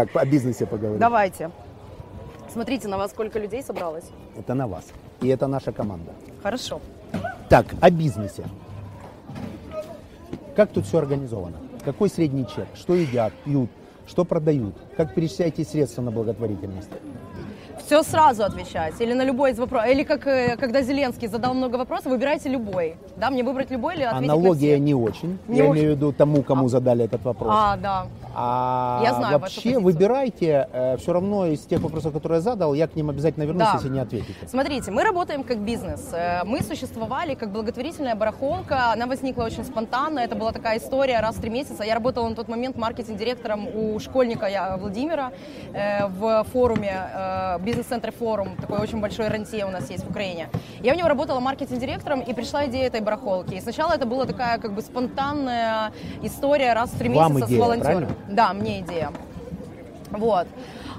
Так, о бизнесе поговорим. Давайте. Смотрите, на вас сколько людей собралось. Это на вас. И это наша команда. Хорошо. Так, о бизнесе. Как тут все организовано? Какой средний чек? Что едят, пьют, что продают? Как перечисляете средства на благотворительность? Все сразу отвечать. Или на любой из вопросов. Или как э, когда Зеленский задал много вопросов, выбирайте любой. Да, мне выбрать любой или ответить на Аналогия не очень. Не Я очень. имею в виду тому, кому задали этот вопрос. А, да. А Я знаю вообще выбирайте. все равно из тех вопросов, которые я задал, я к ним обязательно вернусь, Да. если не ответите. Смотрите, мы работаем как бизнес. Э, Мы существовали как благотворительная барахолка. Она возникла очень спонтанно. Это была такая история раз в три месяца. Я работала на тот момент маркетинг-директором у школьника я, Владимира э, в форуме, э, бизнес-центре форум. Такой очень большой рантье у нас есть в Украине. Я у него работала маркетинг-директором, и пришла идея этой барахолки. И сначала это была такая как бы спонтанная история раз в три Вам месяца идея, с волонтерами. правильно? Да, мне идея. Вот.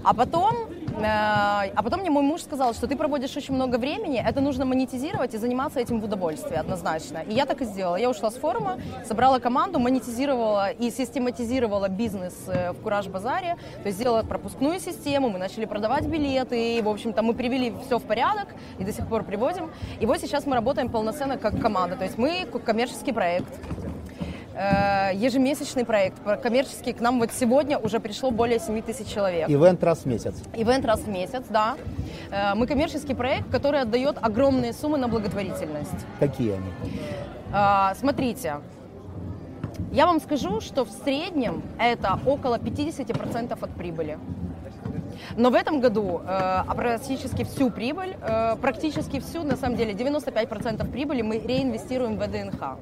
А потом, а потом мне мой муж сказал, что ты проводишь очень много времени, это нужно монетизировать и заниматься этим в удовольствие однозначно. И я так и сделала. Я ушла с форума, собрала команду, монетизировала и систематизировала бизнес э, в Кураж Базаре, то есть сделала пропускную систему, мы начали продавать билеты, и, в общем-то, мы привели все в порядок и до сих пор приводим. И вот сейчас мы работаем полноценно как команда, то есть мы коммерческий проект, Э, ежемесячный проект. Про- Коммерческий к нам вот сегодня уже пришло более 7 тысяч человек. Ивент раз в месяц. Ивент раз в месяц, да. Э, Мы коммерческий проект, который отдает огромные суммы на благотворительность. Какие они? А, Смотрите, я вам скажу, что в среднем это около 50% от прибыли. Но в этом году э, а практически всю прибыль, э, практически всю, на самом деле 95% прибыли мы реинвестируем в ВДНХ.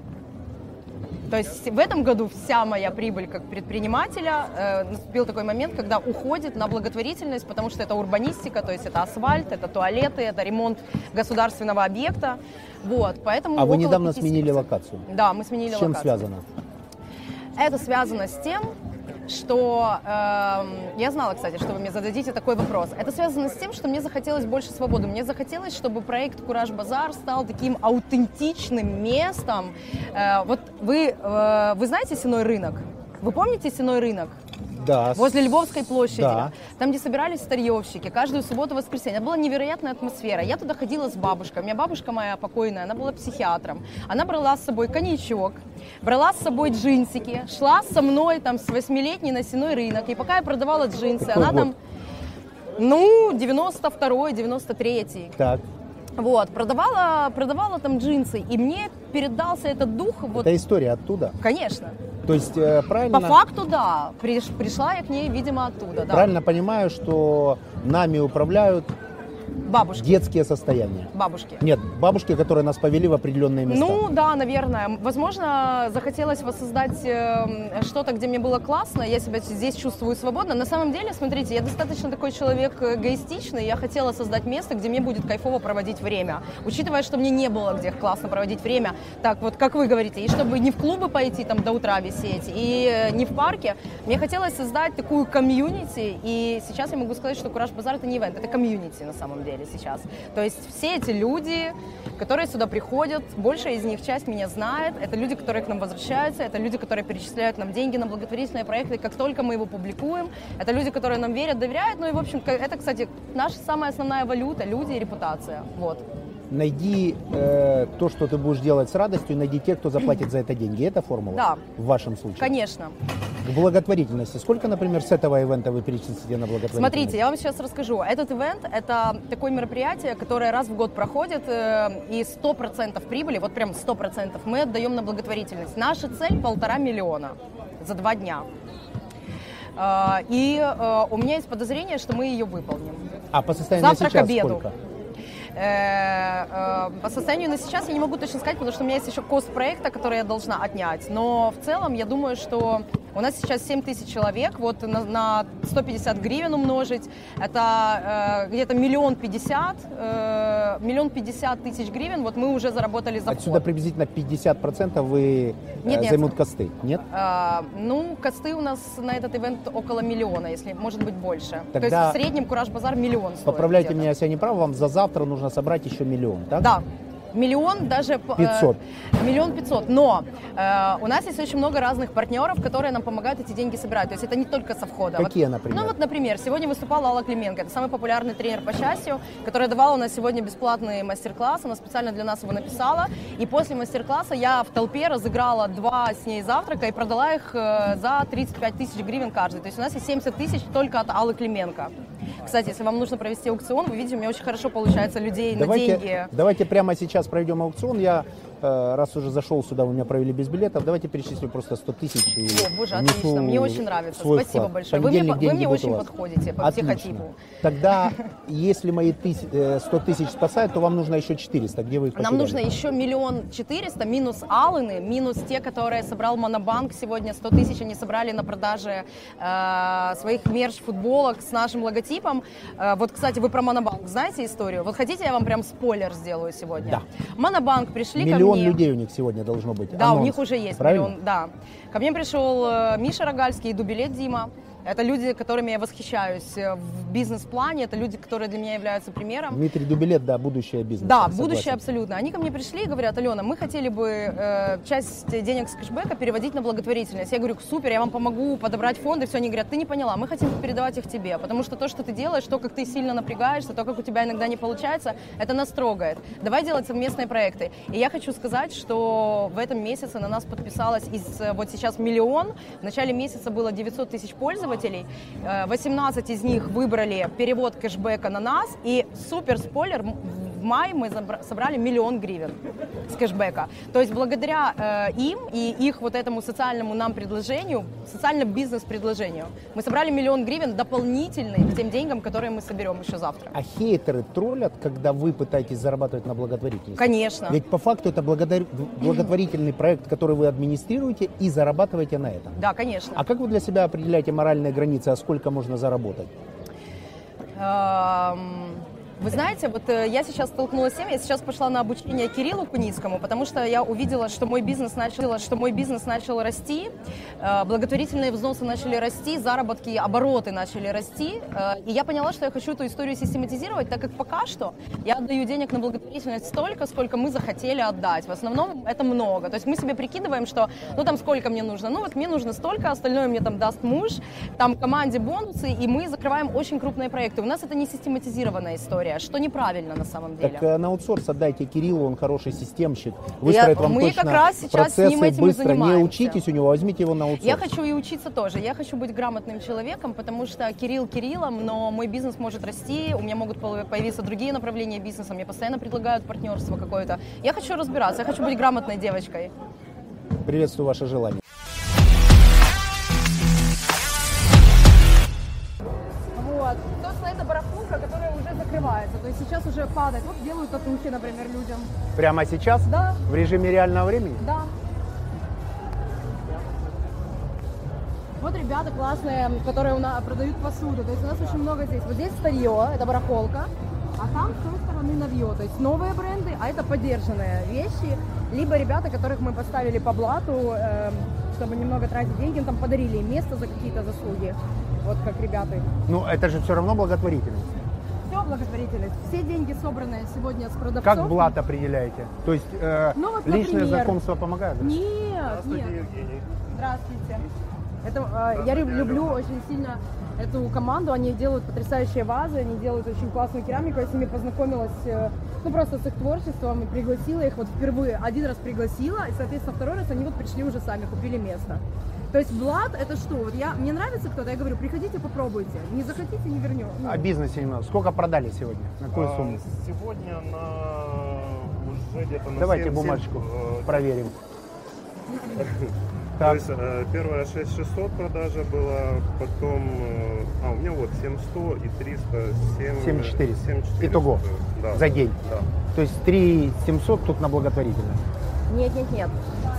То есть в этом году вся моя прибыль как предпринимателя, э, наступил такой момент, когда уходит на благотворительность, потому что это урбанистика, то есть это асфальт, это туалеты, это ремонт государственного объекта. Вот, поэтому А вы недавно 50%. сменили локацию. Да, мы сменили С чем локацию. связано? Это связано с тем, что эм, я знала, кстати, что вы мне зададите такой вопрос. Это связано с тем, что мне захотелось больше свободы. Мне захотелось, чтобы проект Кураж Базар стал таким аутентичным местом. Э, вот вы, э, вы знаете Сеной рынок? Вы помните Сеной рынок? Да. Возле Львовской площади, Да. там, где собирались старьевщики, каждую субботу, воскресенье. Это была невероятная атмосфера. Я туда ходила с бабушкой. У меня бабушка моя покойная, она была психиатром. Она брала с собой коньячок, брала с собой джинсики, шла со мной там с восьмилетней на сеной рынок. И пока я продавала джинсы, Какой она год? там, ну, 92-й, 93-й. Так. Вот, продавала, продавала там джинсы. И мне передался этот дух, вот, Это история оттуда. конечно. То есть э, правильно, По факту, да. Приш- пришла я к ней, видимо, оттуда, да. правильно понимаю, что нами управляют Бабушки. детские состояния. Бабушки. Нет, бабушки, которые нас повели в определенные места. Ну да, наверное. Возможно, захотелось воссоздать э, что-то, где мне было классно, я себя здесь чувствую свободно. На самом деле, смотрите, я достаточно такой человек эгоистичный, я хотела создать место, где мне будет кайфово проводить время. Учитывая, что мне не было где классно проводить время, так вот, как вы говорите, и чтобы не в клубы пойти там до утра висеть, и э, не в парке, мне хотелось создать такую комьюнити, и сейчас я могу сказать, что Кураж Базар это не ивент, это комьюнити на самом деле сейчас. То есть все эти люди, которые сюда приходят, большая из них часть меня знает, это люди, которые к нам возвращаются, это люди, которые перечисляют нам деньги на благотворительные проекты, как только мы его публикуем, это люди, которые нам верят, доверяют, ну и в общем, это, кстати, наша самая основная валюта, люди и репутация, вот. Найди э, то, что ты будешь делать с радостью, и найди тех, кто заплатит за это деньги. Это формула? Да. В вашем случае? Конечно. К благотворительности. Сколько, например, с этого ивента вы перечислите на благотворительность? Смотрите, я вам сейчас расскажу. Этот ивент – это такое мероприятие, которое раз в год проходит, э, и 100% прибыли, вот прям 100% мы отдаем на благотворительность. Наша цель – полтора миллиона за два дня. Э, И э, у меня есть подозрение, что мы ее выполним. А по состоянию Завтра к сейчас обеду. сколько? Э, э, По состоянию на сейчас я не могу точно сказать, потому что у меня есть еще кост проекта, который я должна отнять. Но в целом я думаю, что у нас сейчас 7 тысяч человек, вот на, на 150 гривен умножить, это э, где-то миллион пятьдесят, э, миллион пятьдесят тысяч гривен, вот мы уже заработали за Отсюда приблизительно 50% вы э, Нет, нет. займут косты, нет? Э, ну, косты у нас на этот ивент около миллиона, если может быть больше. То Тогда- есть в среднем Кураж Базар миллион стоит Поправляйте меня, если я не прав, вам за завтра нужно собрать еще миллион, так? Да, Миллион даже... п- э, 500. миллион пятьсот. Но э, у нас есть очень много разных партнеров, которые нам помогают эти деньги собирать. То есть это не только со входа. Какие, Вот- например? Ну вот, например, сегодня выступала Алла Клименко. Это самый популярный тренер по счастью, которая давала у нас сегодня бесплатный мастер-класс. Она специально для нас его написала. И после мастер-класса я в толпе разыграла два с ней завтрака и продала их э, за 35 тысяч гривен каждый. То есть у нас есть 70 тысяч только от Аллы Клименко. Кстати, если вам нужно провести аукцион, вы видите, у меня очень хорошо получается людей на деньги. Давайте, давайте прямо сейчас проведем аукцион. Я, раз уже зашел сюда, вы меня провели без билетов, давайте перечислю просто 100 тысяч. И О, боже, отлично, мне очень нравится. свой Спасибо вклад. большое. Вы мне, вы мне очень подходите по Отлично. психотипу. Тогда, если мои тыс- э, 100 тысяч спасают, то вам нужно еще 400. Где вы их Нам потеряли? нужно еще миллион четыреста, минус Алланы, минус те, которые собрал Монобанк сегодня. 100 тысяч они собрали на продаже э, своих мерч-футболок с нашим логотипом. Э, вот, кстати, вы про Монобанк знаете историю? Вот хотите, я вам прям спойлер сделаю сегодня? Да. Монобанк пришли ко Миллион людей у них сегодня должно быть. Да, у Анонс. них уже есть Правильно? миллион. Да. Ко мне пришел э, Миша Рогальский и Дубилет Дима. Это люди, которыми я восхищаюсь э, в бизнес-плане. Это люди, которые для меня являются примером. Дмитрий Дубилет, да, будущее бизнеса. Да, согласен. будущее абсолютно. Они ко мне пришли и говорят, Алена, мы хотели бы э, часть денег с кэшбэка переводить на благотворительность. Я говорю, супер, я вам помогу подобрать фонды. Все, они говорят, ты не поняла, мы хотим передавать их тебе, потому что то, что ты делаешь, то, как ты сильно напрягаешься, то, как у тебя иногда не получается, это нас трогает. Давай делать совместные проекты. И я хочу сказать, что в этом месяце на нас подписалось из э, вот сейчас миллион. В начале месяца было 900 тысяч пользователей. Э, 18 из них выбрали перевод кэшбэка на нас. И супер спойлер, в мае мы собрали миллион гривен с кэшбэка. То есть благодаря э, им и их вот этому социальному нам предложению, социально-бизнес-предложению, мы собрали миллион гривен дополнительный к тем деньгам, которые мы соберем еще завтра. А хейтеры троллят, когда вы пытаетесь зарабатывать на благотворительности? Конечно. Ведь по факту это благодар- благотворительный проект, который вы администрируете и зарабатываете на этом. Да, конечно. А как вы для себя определяете моральные границы, а сколько можно заработать? Вы знаете, вот э, я сейчас столкнулась с тем, я сейчас пошла на обучение Кириллу Куницкому, потому что я увидела, что мой бизнес начал, что мой бизнес начал расти, э, благотворительные взносы начали расти, заработки, обороты начали расти, э, и я поняла, что я хочу эту историю систематизировать, так как пока что я отдаю денег на благотворительность столько, сколько мы захотели отдать. В основном это много. То есть мы себе прикидываем, что ну там сколько мне нужно, ну вот мне нужно столько, остальное мне там даст муж, там команде бонусы, и мы закрываем очень крупные проекты. У нас это не систематизированная история, что неправильно на самом деле. Так э, на аутсорс отдайте Кириллу, он хороший системщик, выстроит вам мы точно как раз сейчас с процессы ним этим и быстро. Не учитесь у него, возьмите его на аутсорс. Я хочу и учиться тоже. Я хочу быть грамотным человеком, потому что Кирилл Кириллом, но мой бизнес может расти, у меня могут появиться другие направления бизнеса, мне постоянно предлагают партнерство какое-то. Я хочу разбираться, я хочу быть грамотной девочкой. Приветствую ваше желание. Вот. Собственно, это барахолка, которая уже закрывается. То есть сейчас уже падает. Вот делают татухи, например, людям. Прямо сейчас? Да. В режиме реального времени? Да. Вот ребята классные, которые у нас продают посуду. То есть у нас очень много здесь. Вот здесь старье, это барахолка. А там с той стороны новье. То есть новые бренды, а это поддержанные вещи. Либо ребята, которых мы поставили по блату, эм, чтобы немного тратить деньги, там подарили им место за какие-то заслуги. Вот как ребята. Ну, это же все равно благотворительность. Все благотворительность. Все деньги собранные сегодня с продавцов. Как блат определяете? То есть э, Ну, вот, личные например. знакомства помогают? Нет, нет. Здравствуйте. Это, э, я люб- люблю очень сильно эту команду. Они делают потрясающие вазы, они делают очень классную керамику. Я с ними познакомилась, э, ну просто с их творчеством и пригласила их вот впервые. Один раз пригласила, и, соответственно, второй раз они вот пришли уже сами, купили место. То есть Влад это что? Вот я, мне нравится кто-то, я говорю, приходите, попробуйте. Не захотите, не вернем. Ну, О бизнесе немного. Сколько продали сегодня? На какую А, сумму? Сегодня на уже где-то на Давайте 7, бумажечку 7, э, проверим. То есть э, первая 6600 продажа была, потом, э, а у меня вот 7100 и 300, 7, 7400. 7400, Итого. да. За день. Да. То есть 3 700 тут на благотворительность. Нет, нет, нет.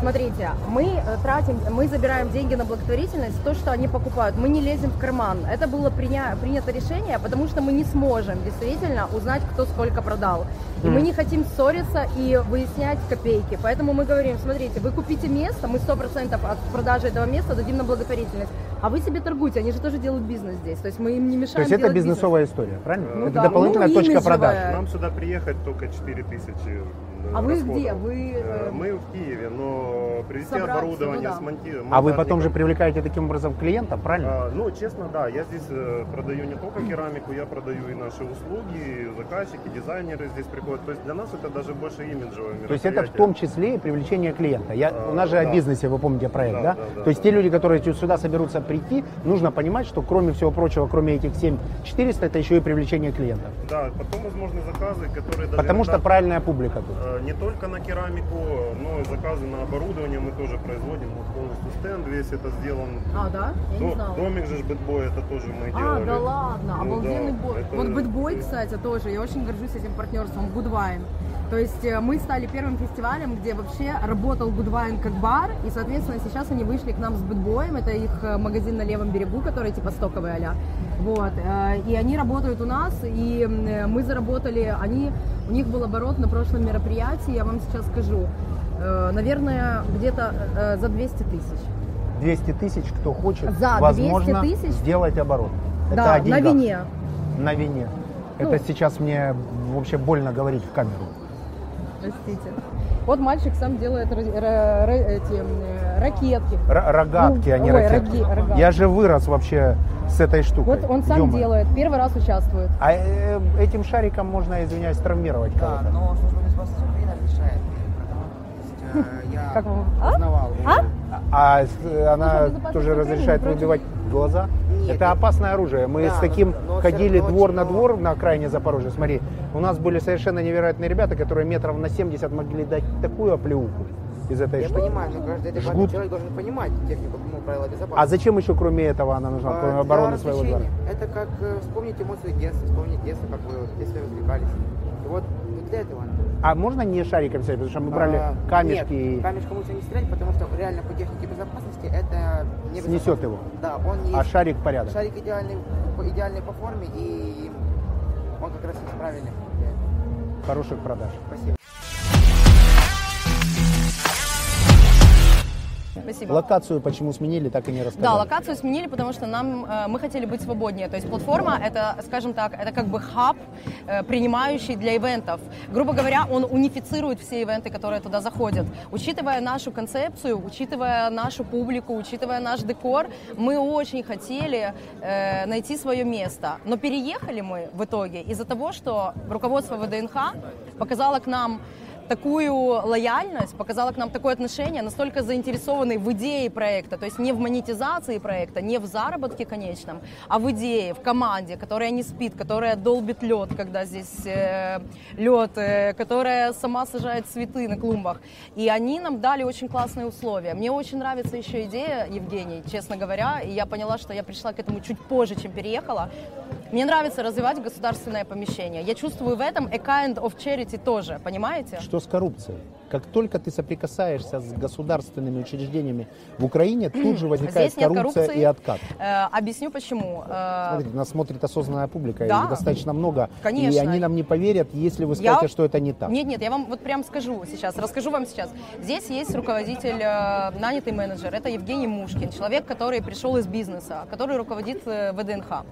Смотрите, мы э, тратим, мы забираем деньги на благотворительность, то, что они покупают. Мы не лезем в карман. Это было приня- принято решение, потому что мы не сможем действительно узнать, кто сколько продал. И мы не хотим ссориться и выяснять копейки. Поэтому мы говорим, смотрите, вы купите место, мы 100% от продажи этого места дадим на благотворительность. А вы себе торгуйте, они же тоже делают бизнес здесь. То есть мы им не мешаем То есть это делать бизнес. бизнесовая история, правильно? Ну это да, дополнительная ну, точка имиджевая. продаж. Нам сюда приехать только 4000 э, А вы где? Вы, Э, э, Мы в Киеве, но привезти собрать оборудование, всего, да. смонтировать. А вы потом же привлекаете таким образом клиентов, правильно? А, ну, честно, да. Я здесь э, продаю не только керамику, я продаю и наши услуги, и заказчики, дизайнеры здесь приходят. То есть для нас это даже больше имиджевое То есть это в мероприятие. том числе и привлечение клиента. Я, А, у нас же о да. бизнесе, вы помните проект, да? Да, да, да, То есть да. те люди, которые сюда соберутся прийти, нужно понимать, что кроме всего прочего, кроме этих 7400, это еще и привлечение клиентов. Да, потом возможны заказы, которые даже Потому что иногда, правильная публика тут. э, не только на керамику, но и заказы на оборудование мы тоже производим. Вот полностью стенд весь это сделан. А, да? Я не До- знала. домик же бэтбой, это тоже мы А, делали. да ладно, Ну обалденный да, бой. это- Вот Бэтбой, кстати, тоже, я очень горжусь этим партнерством, Goodwine. То есть э, мы стали первым фестивалем, где вообще работал Goodwine как бар, и, соответственно, сейчас они вышли к нам с Бэтбоем, это их э, магазин на левом берегу, который типа стоковый а Вот, э, и они работают у нас, и мы заработали, они, у них был оборот на прошлом мероприятии, я вам сейчас скажу, наверное, где-то за 200 тысяч. 200 тысяч, кто хочет, За 200 возможно, тысяч? сделать оборот. Это да, о на деньгах. вине. На вине. Ну. Это сейчас мне вообще больно говорить в камеру. Простите. Вот мальчик сам делает эти э, ракетки. Р- рогатки, Ну, а не ой, ракетки. роги- рогатки. Я же вырос вообще с этой штукой. Вот он сам Ё-моё. делает, первый раз участвует. А э, этим шариком можно, извиняюсь, травмировать Да, кого-то. но служба безопасности Украины разрешает. Потому, то есть, э, я Как вам? А? узнавал. А? А с- она безопасности тоже разрешает выбивать глаза? Нет. Это опасное оружие. Мы Да, с таким но- но ходили двор на двор на окраине Запорожья. Смотри, у нас были совершенно невероятные ребята, которые метров на 70 могли дать такую оплеуху из этой Я штуки. понимаю, но каждый адекватный Жгут. человек должен понимать технику, ну, правила А безопасности. зачем еще кроме этого она нужна, А, кроме для обороны своего двора? Это как вспомнить эмоции детства, вспомнить детство, как вы в детстве развлекались. И вот А можно не шариком стрелять, потому что мы брали А, камешки Нет, и камешком лучше не стрелять, потому что реально по технике безопасности это не снесет его. Да, он не А шарик порядок. Шарик идеальный, идеальный по форме и он как раз правильный. Хороших продаж. Спасибо. Спасибо. Локацию почему сменили, так и не рассказали. Да, локацию сменили, потому что нам э, мы хотели быть свободнее. То есть платформа это, скажем так, это как бы хаб, э, принимающий для ивентов. Грубо говоря, он унифицирует все ивенты, которые туда заходят. Учитывая нашу концепцию, учитывая нашу публику, учитывая наш декор, мы очень хотели э, найти свое место. Но переехали мы в итоге из-за того, что руководство ВДНХ показало к нам такую лояльность, показала к нам такое отношение, настолько заинтересованный в идее проекта, то есть не в монетизации проекта, не в заработке конечном, а в идее, в команде, которая не спит, которая долбит лед, когда здесь э, лед, э, которая сама сажает цветы на клумбах. И они нам дали очень классные условия. Мне очень нравится еще идея, Евгений, честно говоря, и я поняла, что я пришла к этому чуть позже, чем переехала. Мне нравится развивать государственное помещение. Я чувствую в этом a kind of charity тоже, понимаете? Что с коррупцией? Как только ты соприкасаешься с государственными учреждениями в Украине, тут же возникает Здесь коррупция и откат. Э, объясню почему. Э, Смотрите, нас смотрит осознанная публика, Да. их достаточно много. Конечно. И они нам не поверят, если вы Я- скажете, что это не так. Нет, нет, я вам вот прям скажу сейчас, расскажу вам сейчас. Здесь есть руководитель, э, нанятый менеджер, это Евгений Мушкин, человек, который пришел из бизнеса, который руководит ВДНХ.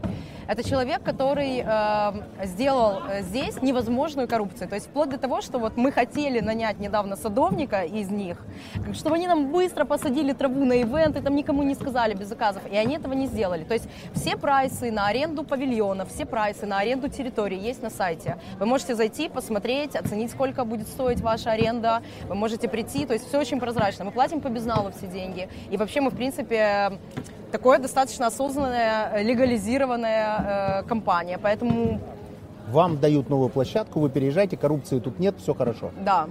Это человек, который э, сделал здесь невозможную коррупцию. То есть вплоть до того, что вот мы хотели нанять недавно садовника из них, чтобы они нам быстро посадили траву на ивенты, там никому не сказали без заказов, и они этого не сделали. То есть все прайсы на аренду павильонов, все прайсы на аренду территории есть на сайте. Вы можете зайти, посмотреть, оценить, сколько будет стоить ваша аренда, вы можете прийти, то есть все очень прозрачно. Мы платим по безналу все деньги, и вообще мы, в принципе, такое достаточно осознанная, легализированная э, компания, поэтому Вам дают новую площадку, вы переезжаете, коррупции тут нет, все хорошо. да.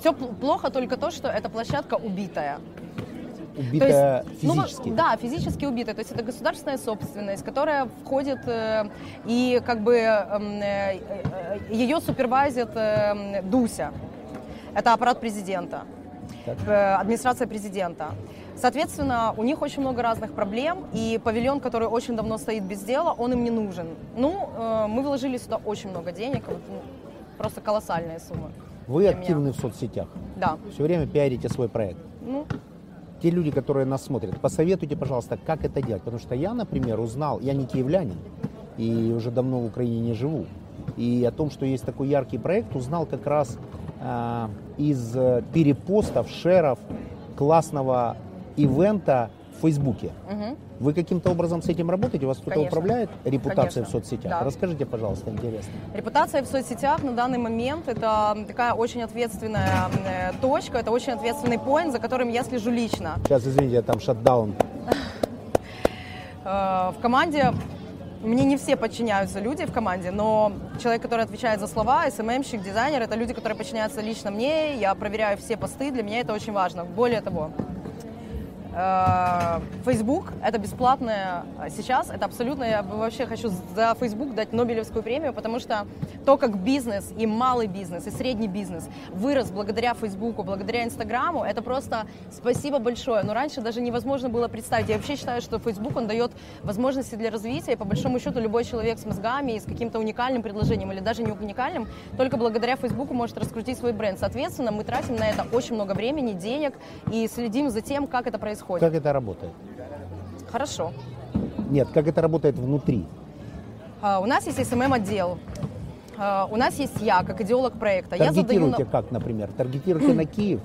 Все плохо только то, что эта площадка убитая. Убитая То есть, ну, физически. да, физически убитая. То есть это государственная собственность, которая входит э, и как бы эм, э, э, ее супервайзит э, Дуся. Это аппарат президента, э, администрация президента. Соответственно, у них очень много разных проблем, и павильон, который очень давно стоит без дела, он им не нужен. Ну, э, мы вложили сюда очень много денег, ну, просто колоссальные суммы. Вы для меня. активны в соцсетях, Да. все время пиарите свой проект. Ну, Те люди, которые нас смотрят, посоветуйте, пожалуйста, как это делать. Потому что я, например, узнал, я не киевлянин, и уже давно в Украине не живу. И о том, что есть такой яркий проект, узнал как раз а, из э, перепостов, шеров классного ивента в Фейсбуке. Мгм. Вы каким-то образом с этим работаете? У вас кто-то управляет репутацией Конечно. в соцсетях? Да. Расскажите, пожалуйста, интересно. Репутация в соцсетях на данный момент это такая очень ответственная э, точка, это очень ответственный поинт, за которым я слежу лично. Сейчас, извините, там шатдаун. Э, В команде мне не все подчиняются люди в команде, но человек, который отвечает за слова, СММщик, дизайнер, это люди, которые подчиняются лично мне. Я проверяю все посты, для меня это очень важно. Более того, Facebook это бесплатное а сейчас, это абсолютно, я вообще хочу за Facebook дать Нобелевскую премию, потому что то, как бизнес и малый бизнес, и средний бизнес вырос благодаря Фейсбуку, благодаря Инстаграму, это просто спасибо большое. Но раньше даже невозможно было представить. Я вообще считаю, что Facebook, он дает возможности для развития, и по большому счету любой человек с мозгами и с каким-то уникальным предложением, или даже не уникальным, только благодаря Фейсбуку может раскрутить свой бренд. Соответственно, мы тратим на это очень много времени, денег и следим за тем, как это происходит. Как это работает? Хорошо. Нет, как это работает внутри? А, У нас есть SMM-отдел. А, У нас есть я, как идеолог проекта. Я задаю... Таргетируете как, например? Таргетируете на Киев?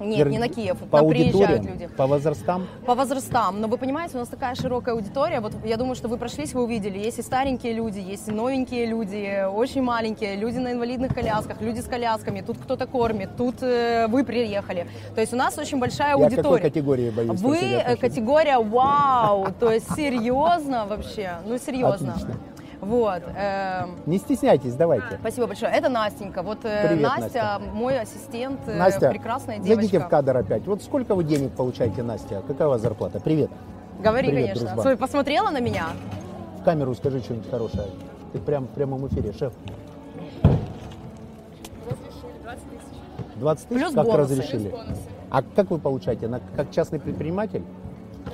Нет, не на Киев. По Там приезжают люди. По возрастам? По возрастам. Но вы понимаете, у нас такая широкая аудитория. Вот я думаю, что вы прошлись, вы увидели. Есть и старенькие люди, есть и новенькие люди, очень маленькие, люди на инвалидных колясках, люди с колясками. Тут кто-то кормит, тут э, вы приехали. То есть у нас очень большая Я какой аудитория. категории боюсь? Вы э, категория вау, то есть серьезно вообще, ну серьезно. Отлично. Вот. эм, Не стесняйтесь, давайте. Спасибо большое. Это Настенька. Вот э, Привет, Настя, Настя. мой ассистент, э, Настя, прекрасная девочка. зайдите в кадр опять. Вот сколько вы денег получаете, Настя? Какая у вас зарплата? Привет. Говори, Привет, конечно. дружба. Стой, посмотрела на меня? В камеру скажи что-нибудь хорошее. Ты прям в прямом эфире, шеф. 20 тысяч? Плюс как бонусы. разрешили? Плюс бонусы. А как вы получаете? На- как частный предприниматель? Да.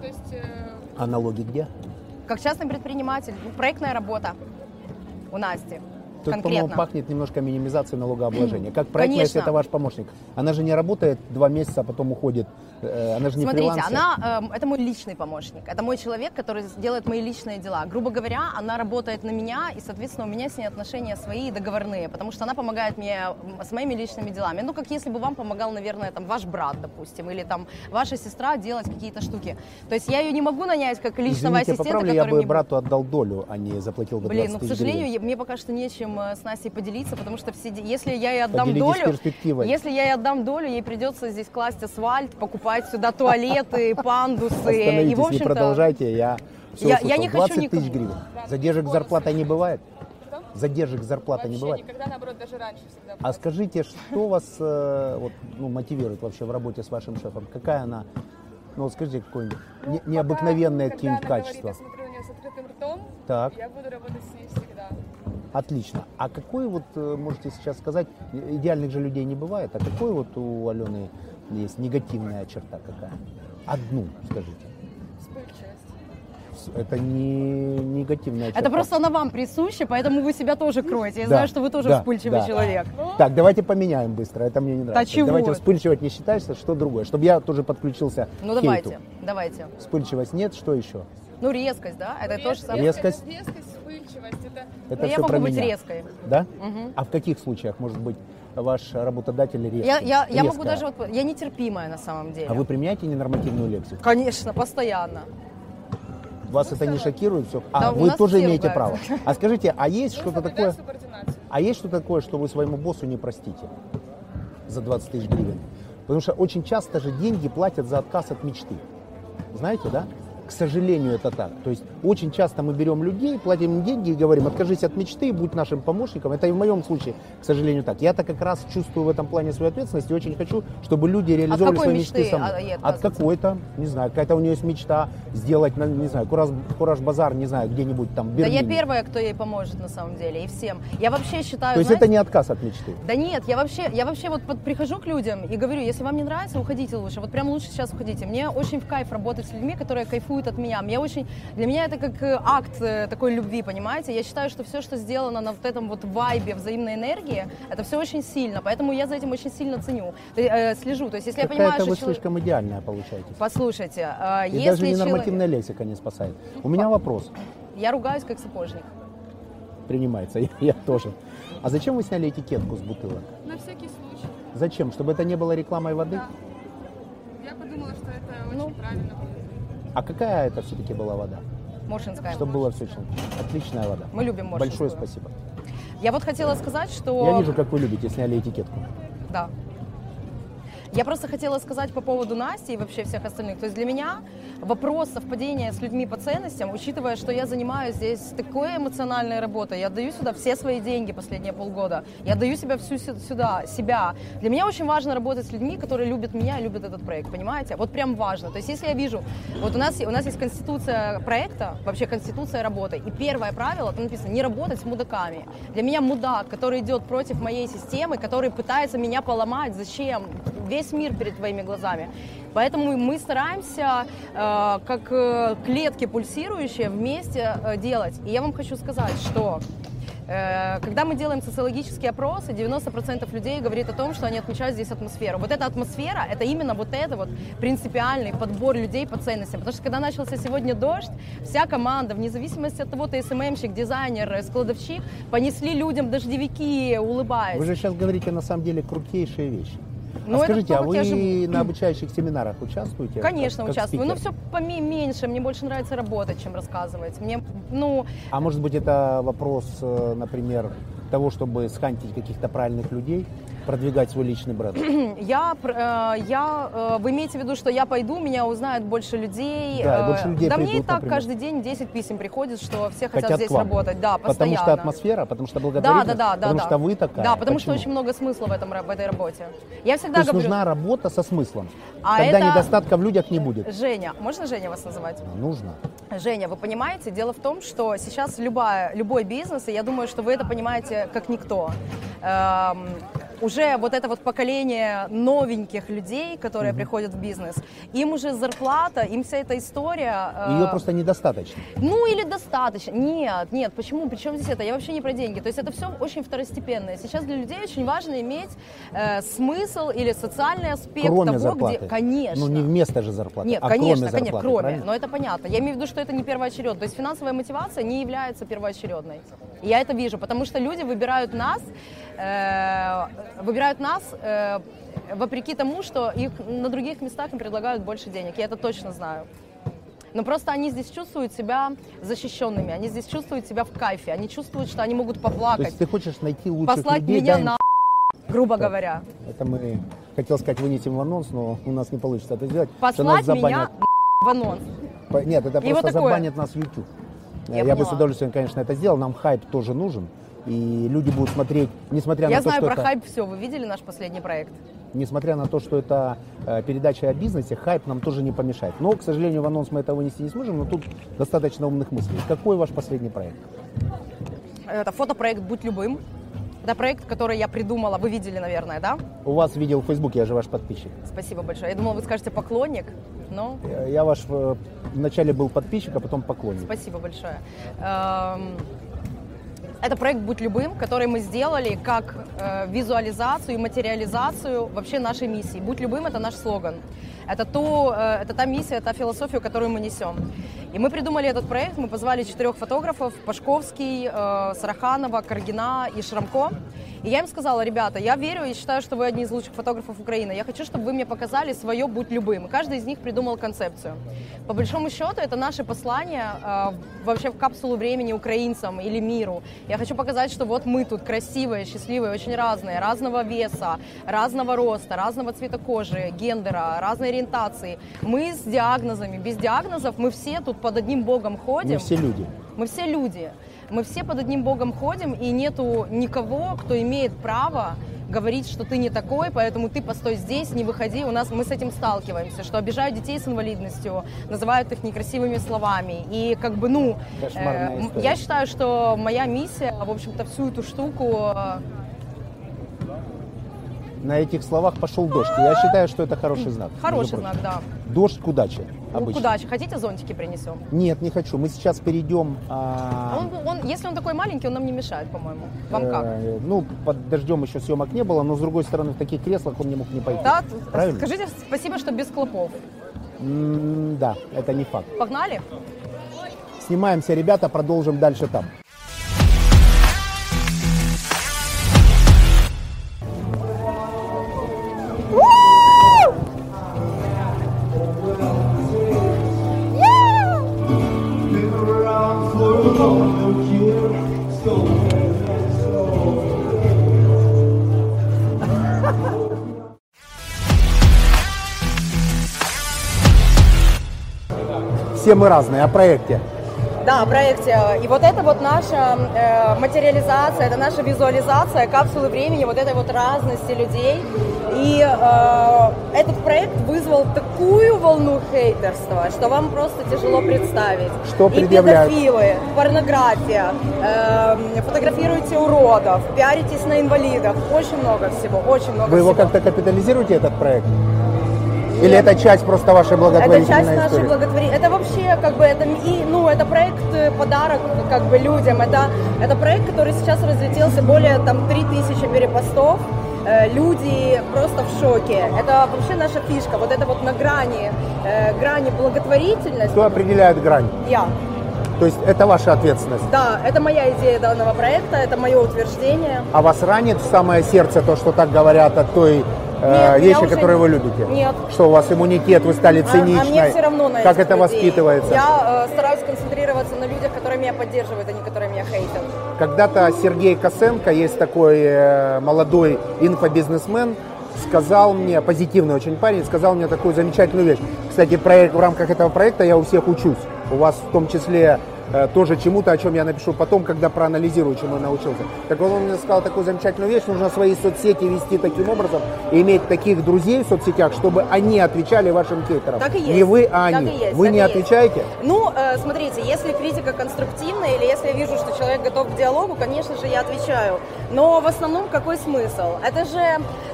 То есть э, А налоги где? Как частный предприниматель, ну, проектная работа у Насти. Тут, по-моему, пахнет немножко минимизацией налогообложения. Как проектная, если это ваш помощник. Она же не работает два месяца, а потом уходит. Э, Она же не Смотрите, фрилансер. она, эм, это мой личный помощник, это мой человек, который делает мои личные дела. Грубо говоря, она работает на меня, и, соответственно, у меня с ней отношения свои договорные, потому что она помогает мне с моими личными делами. Ну, как если бы вам помогал, наверное, там, ваш брат, допустим, или там ваша сестра делать какие-то штуки. То есть я ее не могу нанять как личного Извините, ассистента, поправлю, я который бы мне... брату отдал долю, а не заплатил бы 20 Блин, ну, к сожалению, я- мне пока что нечем э, с Настей поделиться, потому что все, если я ей отдам долю, если я ей отдам долю, ей придется здесь класть асфальт, покупать сюда туалеты, пандусы. И, в не общем-то, продолжайте, я все Я- я не хочу 20 тысяч никому. гривен. Да, Задержек бонусы. зарплаты не бывает? Задержек зарплаты не бывает? никогда, наоборот, даже раньше всегда. А скажите, что вас э, вот, ну, мотивирует вообще в работе с вашим шефом? Какая она, ну вот скажите, какое-нибудь Ну, не- необыкновенное какие-нибудь качества? Говорит, я смотрю на нее с открытым ртом, Так. я буду работать с ней всегда. Отлично. А какой вот, э, можете сейчас сказать, идеальных же людей не бывает, а какой вот у Алены есть негативная черта какая? Одну, скажите. Это не негативная черта. Это просто она вам присуща, поэтому вы себя тоже кроете. Я Да, знаю, что вы тоже да, вспыльчивый да. человек. Так, давайте поменяем быстро, это мне не нравится. чего Давайте вспыльчивать не считается, что другое, чтобы я тоже подключился Ну к давайте, хейту. давайте. Вспыльчивость нет, что еще? Ну резкость, да? Это то же самое. Резкость. Резкость, вспыльчивость. Это Это Ну, я все могу про быть меня. резкой. Да? Мгм. А в каких случаях может быть ваш работодатель резкий? Я, я, я могу Резкая? даже вот, я нетерпимая на самом деле. А вы применяете ненормативную лексику? Конечно, постоянно. Вас это не шокирует все? А Да, вы тоже имеете право. ругаются. А скажите, а есть ну, что-то такое? А есть что-то такое, что вы своему боссу не простите за 20 тысяч гривен? Потому что очень часто же деньги платят за отказ от мечты. Знаете, да? К сожалению, это так. То есть очень часто мы берем людей, платим им деньги и говорим, откажись от мечты, будь нашим помощником. Это и в моем случае, к сожалению, так. Я-то как раз чувствую в этом плане свою ответственность и очень хочу, чтобы люди реализовывали какой свои мечты, мечты со мной. От какой-то, не знаю, какая-то у нее есть мечта сделать, не знаю, кураж, кураж базар, не знаю, где-нибудь там в Да я первая, кто ей поможет на самом деле, и всем. Я вообще считаю, То есть знаете, это не отказ от мечты. Да нет, я вообще, я вообще вот под- прихожу к людям и говорю, если вам не нравится, уходите лучше. Вот прям лучше сейчас уходите. Мне очень в кайф работать с людьми, которые кайфуют от меня. Мне очень, для меня это как э, акт э, такой любви, понимаете? Я считаю, что все, что сделано на вот этом вот вайбе взаимной энергии, это все очень сильно. Поэтому я за этим очень сильно ценю, То есть, э, слежу. То есть если я понимаю, что вы человек... слишком идеальная получаетесь. Послушайте, э, И если даже человек... ненормативная лексика не спасает. У меня вопрос. Я ругаюсь как сапожник. Принимается. Я, я тоже. А зачем вы сняли этикетку с бутылок? На всякий случай. Зачем? Чтобы это не было рекламой воды? Да. Я подумала, что это очень Ну. правильно. А какая это все-таки была вода? Моршинская. Чтобы было все очень отличная вода. Мы любим Моршинскую. Большое спасибо. Я вот хотела сказать, что... Я вижу, как вы любите, сняли этикетку. Да. Я просто хотела сказать по поводу Насти и вообще всех остальных. То есть для меня вопрос совпадения с людьми по ценностям, учитывая, что я занимаюсь здесь такой эмоциональной работой, я даю сюда все свои деньги последние полгода, я даю себя всю сю- сюда, себя. Для меня очень важно работать с людьми, которые любят меня и любят этот проект, понимаете? Вот прям важно. То есть если я вижу, вот у нас, у нас есть конституция проекта, вообще конституция работы, и первое правило, там написано, не работать с мудаками. Для меня мудак, который идет против моей системы, который пытается меня поломать, зачем? Весь мир перед твоими глазами. Поэтому мы стараемся, э, как э, клетки пульсирующие, вместе э, делать. И я вам хочу сказать, что когда мы делаем социологические опросы, 90% людей говорит о том, что они отмечают здесь атмосферу. Вот эта атмосфера, это именно вот это вот принципиальный подбор людей по ценностям. Потому что когда начался сегодня дождь, вся команда, вне зависимости от того, ты СММщик, дизайнер, складовщик, понесли людям дождевики, улыбаясь. Вы же сейчас говорите на самом деле крутейшие вещи. Ну, а скажите, а вы живу. на обучающих семинарах участвуете? Конечно, как- как участвую. Но спикер? все поменьше. Мне больше нравится работать, чем рассказывать. Мне, ну, А может быть это вопрос, э, например, того, чтобы схантить каких-то правильных людей, продвигать свой личный бренд? я, э, я, э, вы имеете в виду, что я пойду, меня узнают больше людей. Да, и э, больше людей Да мне и придут, так например. каждый день 10 писем приходит, что все хотят, Хотят здесь работать. Да, Потому постоянно. что атмосфера, потому что Да, благотворительность, да, да, да. потому да. что вы такая. Да, потому Почему? что очень много смысла в, этом, в этой работе. Я всегда То есть говорю... нужна работа со смыслом. А Тогда это- недостатка в людях не будет. Женя, можно Женя вас называть? Нужно. Женя, вы понимаете, дело в том, что сейчас любая, любой бизнес, и я думаю, что вы это понимаете как никто, эм, уже вот это вот поколение новеньких людей, которые приходят в бизнес, им уже зарплата, им вся эта история... э, Ее просто недостаточно. ну или достаточно. Нет, нет, почему? Причем здесь это? Я вообще не про деньги. То есть это все очень второстепенное. Сейчас для людей очень важно иметь э, смысл или социальный аспект Кроме того, зарплаты. где... Конечно. Ну не вместо же зарплаты, Нет, а конечно, кроме конечно, зарплаты, кроме. правильно? Но это понятно. Я имею в виду, что это не первоочередно. То есть финансовая мотивация не является первоочередной. Я это вижу, потому что люди выбирают нас, э, выбирают нас э, вопреки тому, что их на других местах им предлагают больше денег. Я это точно знаю. Но просто они здесь чувствуют себя защищенными, они здесь чувствуют себя в кайфе, они чувствуют, что они могут То поплакать, есть ты хочешь найти лучших послать людей, меня на грубо говоря. Это мы, хотел сказать, вынесем в анонс, но у нас не получится это сделать. Послать меня в анонс. Нет, это И вот просто такое. забанит нас YouTube. Я Я, бы с удовольствием, конечно, это сделал. Нам хайп тоже нужен. И люди будут смотреть, несмотря Я на то, знаю что про это, хайп все. Вы видели наш последний проект? несмотря на то, что это э, передача о бизнесе, хайп нам тоже не помешает. Но, к сожалению, в анонс мы это вынести не сможем, но тут достаточно умных мыслей. Какой ваш последний проект? Это фотопроект «Будь любым». Это проект, который я придумала. Вы видели, наверное, да? У вас видел в Фейсбуке, я же ваш подписчик. Спасибо большое. Я думала, вы скажете поклонник, но Я ваш э, вначале был подписчик, а потом поклонник. спасибо большое. Эм, Это проект «Будь любым», который мы сделали как э, визуализацию и материализацию вообще нашей миссии. «Будь любым» — это наш слоган. Это, то, э, это та миссия, та философия, которую мы несем. И мы придумали этот проект, мы позвали четырех фотографов, Пашковский, э, Сараханова, Каргина и Шрамко. И я им сказала, ребята, я верю и считаю, что вы одни из лучших фотографов Украины. Я хочу, чтобы вы мне показали свое «Будь любым». И каждый из них придумал концепцию. По большому счету, это наше послание э, вообще в капсулу времени украинцам или миру. Я хочу показать, что вот мы тут красивые, счастливые, очень разные, разного веса, разного роста, разного цвета кожи, гендера, разной ориентации. Мы с диагнозами, без диагнозов, мы все тут под одним богом ходим. Мы все люди. Мы все люди. Мы все под одним Богом ходим, и нету никого, кто имеет право говорить, что ты не такой, поэтому ты постой здесь, не выходи. У нас мы с этим сталкиваемся, что обижают детей с инвалидностью, называют их некрасивыми словами. И как бы, ну, история. я считаю, что моя миссия, в общем-то, всю эту штуку э, На этих словах пошел дождь. Я считаю, что это хороший знак. хороший знак, да. Дождь к удаче. Ну, обычно. куда? Хотите зонтики принесем? Нет, не хочу. Мы сейчас перейдем. а, Он, он- если он такой маленький, он нам не мешает, по-моему. Вам как? э, ну, под дождем еще съемок не было, но с другой стороны, в таких креслах он не мог не пойти. Да, Правильно? скажите спасибо, что без клопов. М, да, это не факт. Погнали? Снимаемся, ребята, продолжим дальше там. Все мы разные, о проекте. Да, о проекте. И вот это вот наша э, материализация, это наша визуализация капсулы времени, вот этой вот разности людей. И э, этот проект вызвал такую волну хейтерства, что вам просто тяжело представить. Что И педофилы, порнография, э, фотографируете уродов, пиаритесь на инвалидов, очень много всего, очень много Вы его всего. как-то капитализируете, этот проект? Или это часть просто вашей Это благотворительной часть нашей благотворительности. Это вообще как бы это и ну это проект э, подарок как бы людям. Это это проект, который сейчас разлетелся более там 3000 перепостов. Э, Люди просто в шоке. Это вообще наша фишка. Вот это вот на грани э, грани благотворительности. Кто определяет грань? Я. То есть это ваша ответственность. Да, это моя идея данного проекта, это мое утверждение. А вас ранит в самое сердце то, что так говорят о той э, Нет, вещи, уже которую вы не- любите? Нет. Что у вас иммунитет, вы стали А- циничной? А, мне все равно на Как это людей. воспитывается? Я э, стараюсь концентрироваться на людях, которые меня поддерживают, а не которые меня хейтят. Когда-то Сергей Косенко, есть такой э, молодой инфобизнесмен, сказал мне, позитивный очень парень, сказал мне такую замечательную вещь. Кстати, проект, в рамках этого проекта я у всех учусь. У вас в том числе тоже чему-то, о чем я напишу потом, когда проанализирую, чему я научился. Так вот он мне сказал такую замечательную вещь, нужно свои соцсети вести таким образом и иметь таких друзей в соцсетях, чтобы они отвечали вашим хейтерам. Так и есть. Не вы, а Так они. и есть, вы так не и есть. отвечаете? Ну, э, смотрите, если критика конструктивная или если я вижу, что человек готов к диалогу, конечно же, я отвечаю. Но в основном какой смысл? Это же,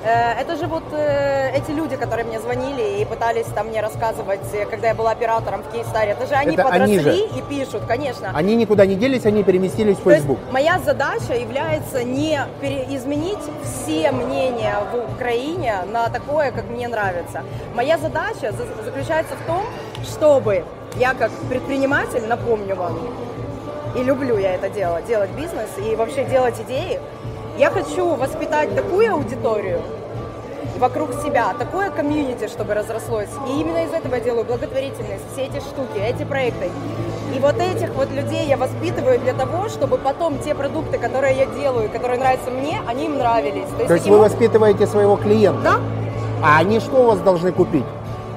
э, это же вот э, эти люди, которые мне звонили и пытались там мне рассказывать, э, когда я была оператором в Кейстаре, это же они Это они подросли же. и пишут, конечно. Они никуда не делись, они переместились в То есть Facebook. моя задача является не изменить все мнения в Украине на такое, как мне нравится. Моя задача за- заключается в том, чтобы я как предприниматель, напомню вам, и люблю я это делать, делать бизнес и вообще делать идеи, я хочу воспитать такую аудиторию, вокруг себя, такое комьюнити, чтобы разрослось. И именно из этого я делаю благотворительность, все эти штуки, эти проекты. И вот этих вот людей я воспитываю для того, чтобы потом те продукты, которые я делаю, которые нравятся мне, они им нравились. То есть таким вы об- воспитываете своего клиента? Да, А они что у вас должны купить?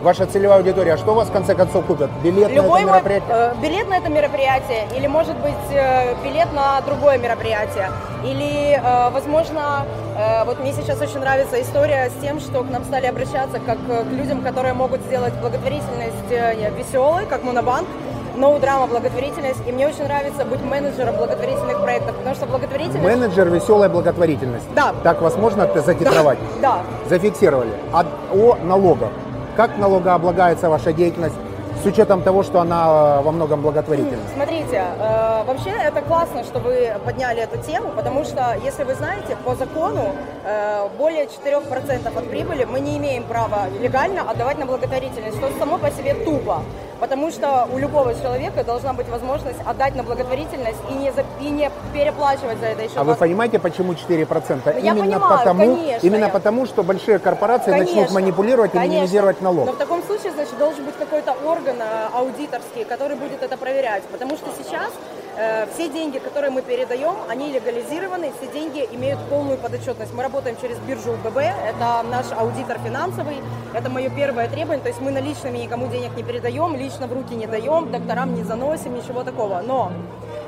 Ваша целевая аудитория, а что у вас в конце концов купят? Билет Любой на мой, это мероприятие? э, билет на это мероприятие, или может быть э, билет на другое мероприятие, или, э, возможно, э, вот мне сейчас очень нравится история с тем, что к нам стали обращаться как э, к людям, которые могут сделать благотворительность э, веселой, как Монобанк, ноу драма благотворительность, и мне очень нравится быть менеджером благотворительных проектов, потому что благотворительность... Менеджер веселой благотворительности. Да. Так вас можно затитровать? Да, Зафиксировали. А о налогах. Как налогооблагается ваша деятельность с учетом того, что она э, во многом благотворительна? Смотрите, э, вообще это классно, что вы подняли эту тему, потому что, если вы знаете, по закону э, более 4% от прибыли мы не имеем права легально отдавать на благотворительность, что само по себе тупо. Потому что у любого человека должна быть возможность отдать на благотворительность и не, за- и не переплачивать за это еще. А вы понимаете, почему 4%? Ну, я именно понимаю, потому, конечно, именно я- потому, что большие корпорации начнут Конечно, манипулировать и конечно. минимизировать налог. Но в таком случае, значит, должен быть какой-то орган э, аудиторский, который будет это проверять. Потому что сейчас все деньги, которые мы передаем, они легализированы, все деньги имеют полную подотчетность. Мы работаем через биржу УББ, это наш аудитор финансовый, это мое первое требование, то есть мы наличными никому денег не передаем, лично в руки не даем, докторам не заносим, ничего такого. Но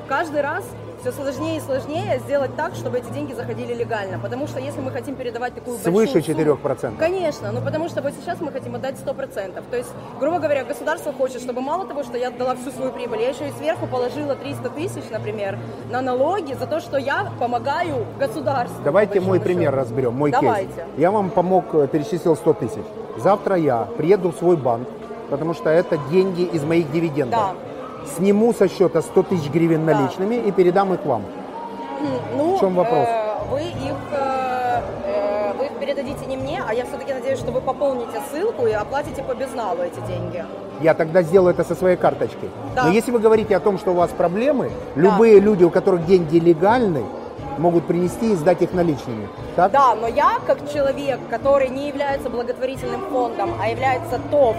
каждый раз все сложнее и сложнее сделать так, чтобы эти деньги заходили легально. Потому что если мы хотим передавать такую Свыше большую сумму- 4%. Конечно, ну потому что вот сейчас мы хотим отдать 100%. То есть, грубо говоря, государство хочет, чтобы мало того, что я отдала всю свою прибыль, я еще и сверху положила 300 тысяч, например, на налоги за то, что я помогаю государству. Давайте мой пример счету. разберем, мой Давайте. кейс. Я вам помог, э, перечислил 100 тысяч. Завтра я приеду в свой банк, потому что это деньги из моих дивидендов. Да. Сниму со счета 100 тысяч гривен Да. наличными и передам их вам. Ну, В чем вопрос? э, вы их э, э, вы их передадите не мне, а я все-таки надеюсь, что вы пополните ссылку и оплатите по безналу эти деньги. Я тогда сделаю это со своей карточки. Да. Но если вы говорите о том, что у вас проблемы, любые люди, у которых деньги легальны, могут принести и сдать их наличными. Так? Да, но я, как человек, который не является благотворительным фондом, а является ТОВ,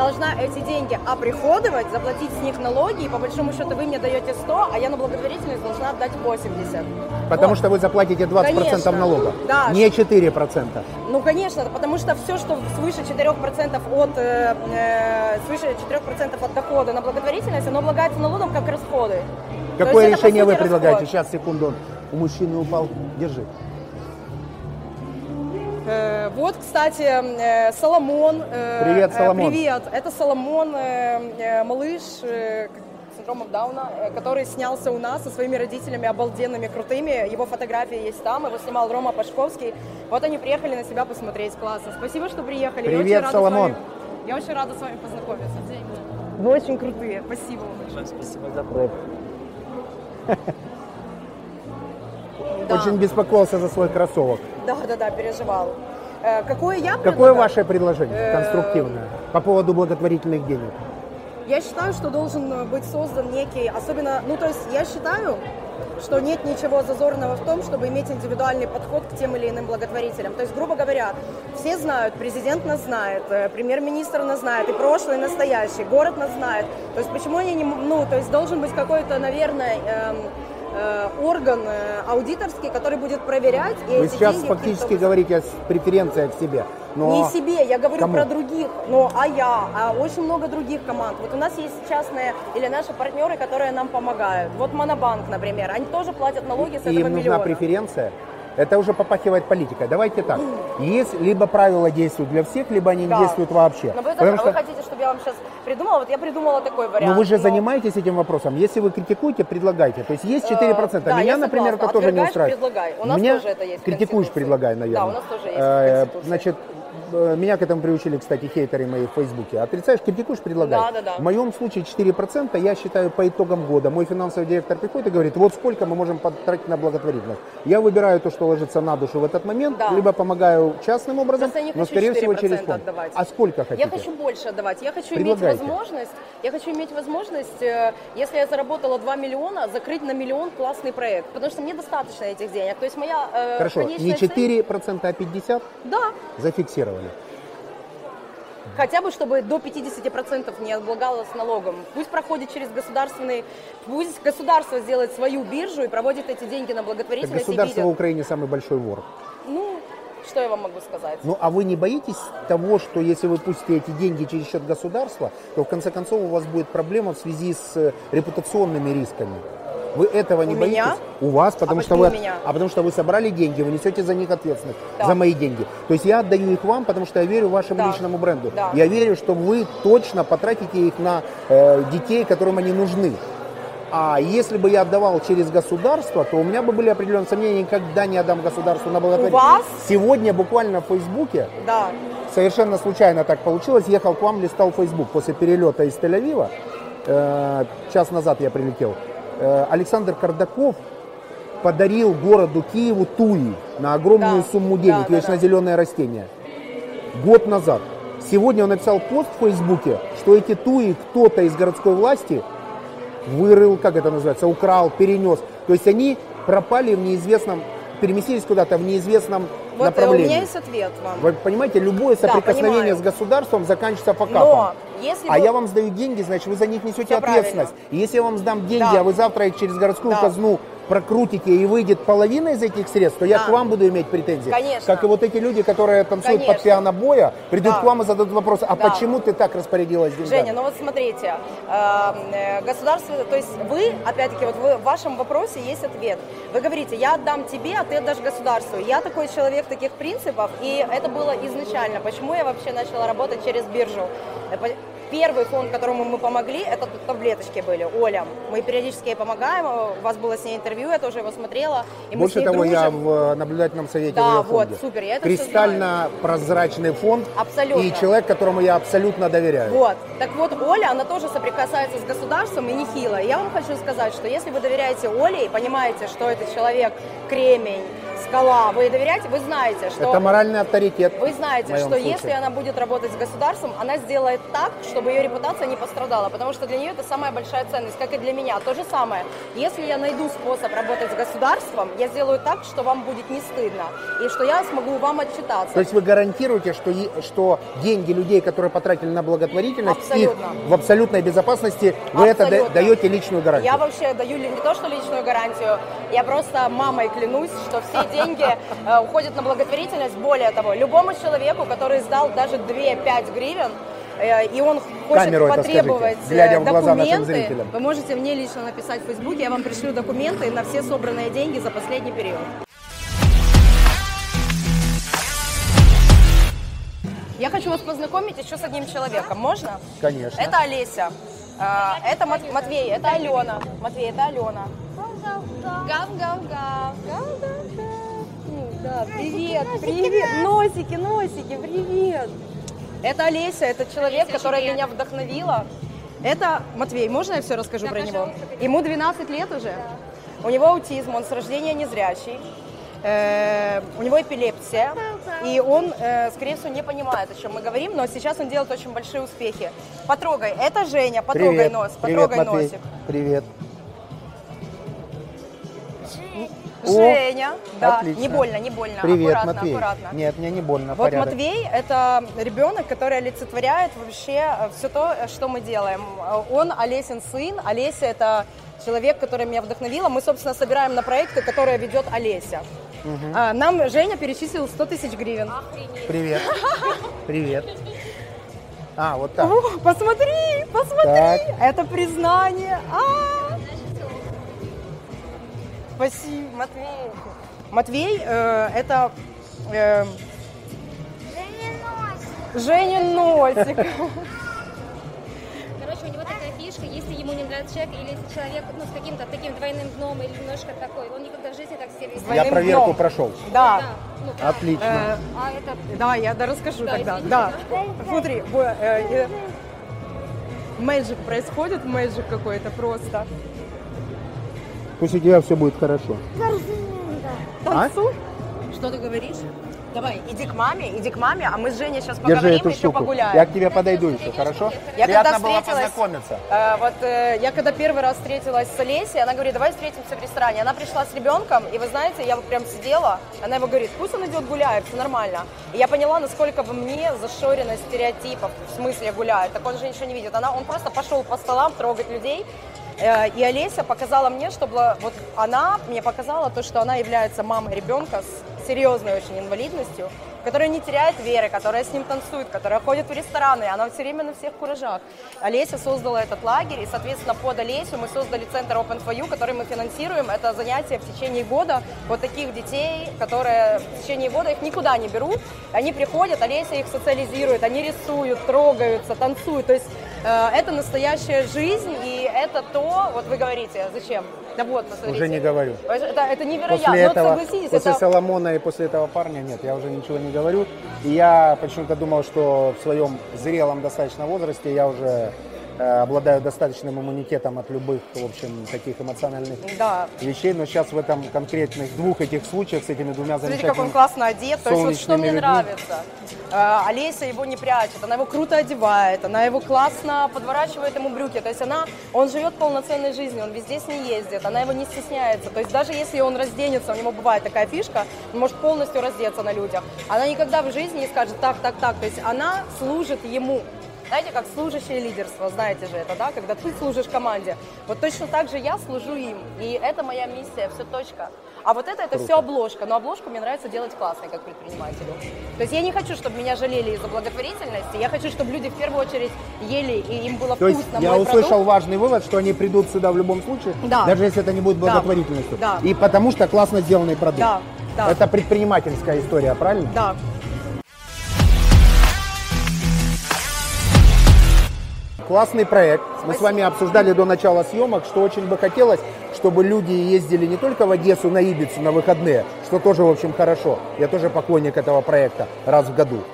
должна эти деньги оприходовать, заплатить с них налоги, и по большому счету вы мне даете 100, а я на благотворительность должна отдать 80. Потому Вот. что вы заплатите 20% Конечно. налога, Да. не 4%. Ну, конечно, потому что все, что свыше 4% от, э, э, свыше 4% от дохода на благотворительность, оно облагается налогом как расходы. Какое есть это, решение вы сути, предлагаете? расход. Сейчас, секунду, у мужчины упал. Держи. Э, Вот, кстати, э, Соломон. э, Привет, Соломон. Привет. Это Соломон, малыш с синдромом Дауна, который снялся у нас со своими родителями обалденными, крутыми. Его фотографии есть там, его снимал Рома Пашковский. Вот они приехали на себя посмотреть, классно. Спасибо, что приехали. Я Привет, очень рада с Соломон. вами- Я очень рада с вами познакомиться. Вы очень крутые. Спасибо. вам большое. Да. Очень беспокоился за свой кроссовок. Да, да, да, переживал. Э, Какое я Какое предлагаю? ваше предложение Э, конструктивное по поводу благотворительных денег? Я считаю, что должен быть создан некий, особенно, ну то есть я считаю, что нет ничего зазорного в том, чтобы иметь индивидуальный подход к тем или иным благотворителям. То есть, грубо говоря, все знают, президент нас знает, э, премьер-министр нас знает, и прошлый, и настоящий, город нас знает. То есть почему они не, ну то есть должен быть какой-то, наверное, эм, орган э, аудиторский, который будет проверять и Вы сейчас фактически говорите о преференциях себе. Но не себе, я говорю Кому? про других. Ну, а я, а очень много других команд. Вот у нас есть частные или наши партнеры, которые нам помогают. Вот Монобанк, например, они тоже платят налоги с и этого им нужна миллиона. преференция, это уже попахивает политикой. Давайте так. Есть либо правила действуют для всех, либо они не Да. действуют вообще. Но вы, Потому а что- вы хотите, чтобы я вам сейчас придумала? Вот я придумала такой вариант. Но вы же но- занимаетесь этим вопросом. Если вы критикуете, предлагайте. То есть есть 4%. Э, да, Меня, я например, это тоже не устраивает. предлагай. У нас Меня тоже это есть критикуешь, предлагай, наверное. Да, у нас тоже есть Э. Значит, меня к этому приучили, кстати, хейтеры мои в Фейсбуке. Отрицаешь, критикуешь, предлагай. Да, да, да. В моем случае 4%, я считаю, по итогам года. Мой финансовый директор приходит и говорит, вот сколько мы можем потратить на благотворительность. Я выбираю то, что ложится на душу в этот момент, Да. либо помогаю частным образом, я не но, скорее всего, 4% через фонд. отдавать. А сколько хотите? Я хочу больше отдавать. Я хочу иметь возможность, я хочу иметь возможность, э, если я заработала 2 миллиона, закрыть на миллион классный проект. Потому что мне достаточно этих денег. То есть моя э, Хорошо, не цель- 4%, а 50% Да. зафиксировали. Хотя бы, чтобы до 50% не облагалось налогом. Пусть проходит через государственный, пусть государство сделает свою биржу и проводит эти деньги на Так благотворительность и государство в. Украине самый большой вор. Ну, что я вам могу сказать? Ну, а вы не боитесь того, что если вы пустите эти деньги через счет государства, то в конце концов у вас будет проблема в связи с э, репутационными рисками? Вы этого не У боитесь? меня? У вас, потому А что вы, у меня? а потому что вы собрали деньги, вы несете за них ответственность, Да. за мои деньги. То есть я отдаю их вам, потому что я верю вашему Да. личному бренду. Да. Я верю, что вы точно потратите их на э, детей, которым они нужны. А если бы я отдавал через государство, то у меня бы были определенные сомнения, никогда не отдам государству на благотворительность. вас? Сегодня буквально в Фейсбуке Да. совершенно случайно так получилось. Ехал к вам, листал Facebook после перелета из Тель-Авива. Э, час назад я прилетел. Э, Александр Кардаков подарил городу Киеву туи на огромную Да. сумму денег, Да, да, вечно да. зеленое растение. Год назад. Сегодня он написал пост в Фейсбуке, что эти туи кто-то из городской власти вырыл, как это называется, украл, перенес. То есть они пропали в неизвестном, переместились куда-то в неизвестном Вот э, у направлении. меня есть ответ вам. Вы понимаете, любое Да, соприкосновение понимаю. с государством заканчивается факапом. Но если А вы- я вам сдаю деньги, значит, вы за них несете Всё ответственность. правильно. И если я вам сдам деньги, Да. а вы завтра их через городскую Да. казну прокрутите и выйдет половина из этих средств, то я Да. к вам буду иметь претензии. Конечно. Как и вот эти люди, которые танцуют Конечно. под пиано боя, придут Да. к вам и зададут вопрос, а Да. почему ты так распорядилась деньгами? Женя, ну вот смотрите, э, э, государство, то есть вы, опять-таки, вот вы, в вашем вопросе есть ответ. Вы говорите, я отдам тебе, а ты отдашь государству. Я такой человек таких принципов, и это было изначально. Почему я вообще начала работать через биржу? Первый фонд, которому мы помогли, это таблеточки были, Оля. Мы периодически ей помогаем, у вас было с ней интервью, я тоже его смотрела. И мы с Больше ней того, я дружим. в э, наблюдательном совете Да, в ее вот, фонде. супер, я это всё Кристально прозрачный фонд Абсолютно. и человек, которому я абсолютно доверяю. Вот. Так вот, Оля, она тоже соприкасается с государством и нехило. И я вам хочу сказать, что если вы доверяете Оле и понимаете, что это человек кремень, скала. Вы доверяете, вы знаете, что... Это моральный авторитет. Вы знаете, что случае. если она будет работать с государством, она сделает так, чтобы ее репутация не пострадала, потому что для нее это самая большая ценность, как и для меня. То же самое. Если я найду способ работать с государством, я сделаю так, что вам будет не стыдно, и что я смогу вам отчитаться. То есть вы гарантируете, что, что деньги людей, которые потратили на благотворительность, Абсолютно. их в абсолютной безопасности, вы это Абсолютно. даете личную гарантию? Я вообще даю не то, что личную гарантию, я просто мамой клянусь, что все деньги э, уходят на благотворительность. Более того, любому человеку, который сдал даже 2-5 гривен, э, и он хочет Камеру потребовать скажите, э, в глаза нашим документы, вы можете мне лично написать в Фейсбуке, я вам пришлю документы на все собранные деньги за последний период. Я хочу вас познакомить еще с одним человеком. Можно? Конечно. Это Олеся. Это Мат- Матвей, это Алена. Матвей, это Алена. Гав-гав-гав. Гав-гав-гав. Да, привет, привет. Носики, носики, привет. Это Олеся, это человек, которая меня вдохновила. Это Матвей, можно я все расскажу про него? Ему 12 лет уже. У него аутизм, он с рождения незрячий. Э, у него эпилепсия, и он, э, скорее всего, не понимает, о чем мы говорим, но сейчас он делает очень большие успехи. Потрогай, это Женя, потрогай Привет. нос, Привет, потрогай Матвей. носик. Привет. Женя, да, отлично. не больно, не больно, Привет, аккуратно, Матвей. аккуратно. Нет, мне не больно, Вот порядок. Матвей – это ребенок, который олицетворяет вообще все то, что мы делаем. Он Олесин сын, Олеся – это человек, который меня вдохновила. Мы, собственно, собираем на проекты, которые ведет Олеся. А, Нам Женя перечислил 100 тысяч гривен. Привет. Привет. А, вот так. О, посмотри, посмотри, Так. это признание. А! Спасибо, Матвей. Матвей э, это э, Женин носик. Короче, у него такая фишка, если ему не нравится человек, или если человек ну, с каким-то таким двойным дном или немножко такой, он никогда в жизни так себя не Двойным Я проверку дном. прошел. Да. Да, ну? Отлично. Э, А это Да, я да, расскажу Да, тогда. извините. Да. Смотри, э, э, мэджик происходит, мэджик какой-то просто. Пусть у тебя все будет хорошо. А? Танцуй. Что ты говоришь? Давай, иди к маме, иди к маме, а мы с Женей сейчас Держи поговорим эту еще штуку. погуляем. Я к тебе подойду еще, хорошо? Я Приятно когда было встретилась- познакомиться. Э, вот э, я когда первый раз встретилась с Олесей, она говорит, давай встретимся в ресторане. Она пришла с ребенком, и вы знаете, я вот прям сидела, она его говорит, пусть он идет гуляет, все нормально. И я поняла, насколько во мне зашорено стереотипов, в смысле гуляет. Так он же ничего не видит. Она, он просто пошел по столам трогать людей. Э, И Олеся показала мне, что была- вот она мне показала то, что она является мамой ребенка с серьезной очень инвалидностью, которая не теряет веры, которая с ним танцует, которая ходит в рестораны, она все время на всех куражах. Олеся создала этот лагерь, и, соответственно, под Олесю мы создали центр Open for You, который мы финансируем. Это занятия в течение года вот таких детей, которые в течение года их никуда не берут. Они приходят, Олеся их социализирует, они рисуют, трогаются, танцуют. То есть э, это настоящая жизнь, и это то, вот вы говорите, зачем? Да вот, посмотрите. Уже не говорю. Это, это невероятно. После этого, согласитесь, после это... Соломона и после этого парня, нет, я уже ничего не говорю. И я почему-то думал, что в своем зрелом достаточно возрасте я уже обладаю достаточным иммунитетом от любых, в общем, таких эмоциональных Да. вещей. Но сейчас в этом конкретных двух этих случаях с этими двумя Смотрите, как он замечательными... классно одет. То есть вот что мне людьми. нравится. Э, Олеся его не прячет, она его круто одевает, она его классно подворачивает ему брюки. То есть она, он живет полноценной жизнью, он везде с ней ездит, она его не стесняется. То есть даже если он разденется, у него бывает такая фишка, он может полностью раздеться на людях. Она никогда в жизни не скажет так, так, так. То есть она служит ему. Знаете, как служащее лидерство, знаете же это, да, когда ты служишь команде. Вот точно так же я служу им. И это моя миссия, все точка. А вот это, это все обложка. Но обложку мне нравится делать классной, как предпринимателю. То есть я не хочу, чтобы меня жалели из-за благотворительности. Я хочу, чтобы люди в первую очередь ели, и им было То есть вкусно я мой услышал продукт. важный вывод, что они придут сюда в любом случае, Да. даже если это не будет благотворительностью. Да. И потому что классно сделанный продукт. Да, да. Это предпринимательская история, правильно? Да. Классный проект. Мы с вами обсуждали до начала съемок, что очень бы хотелось, чтобы люди ездили не только в Одессу на Ибицу на выходные, что тоже, в общем, хорошо. Я тоже поклонник этого проекта раз в году.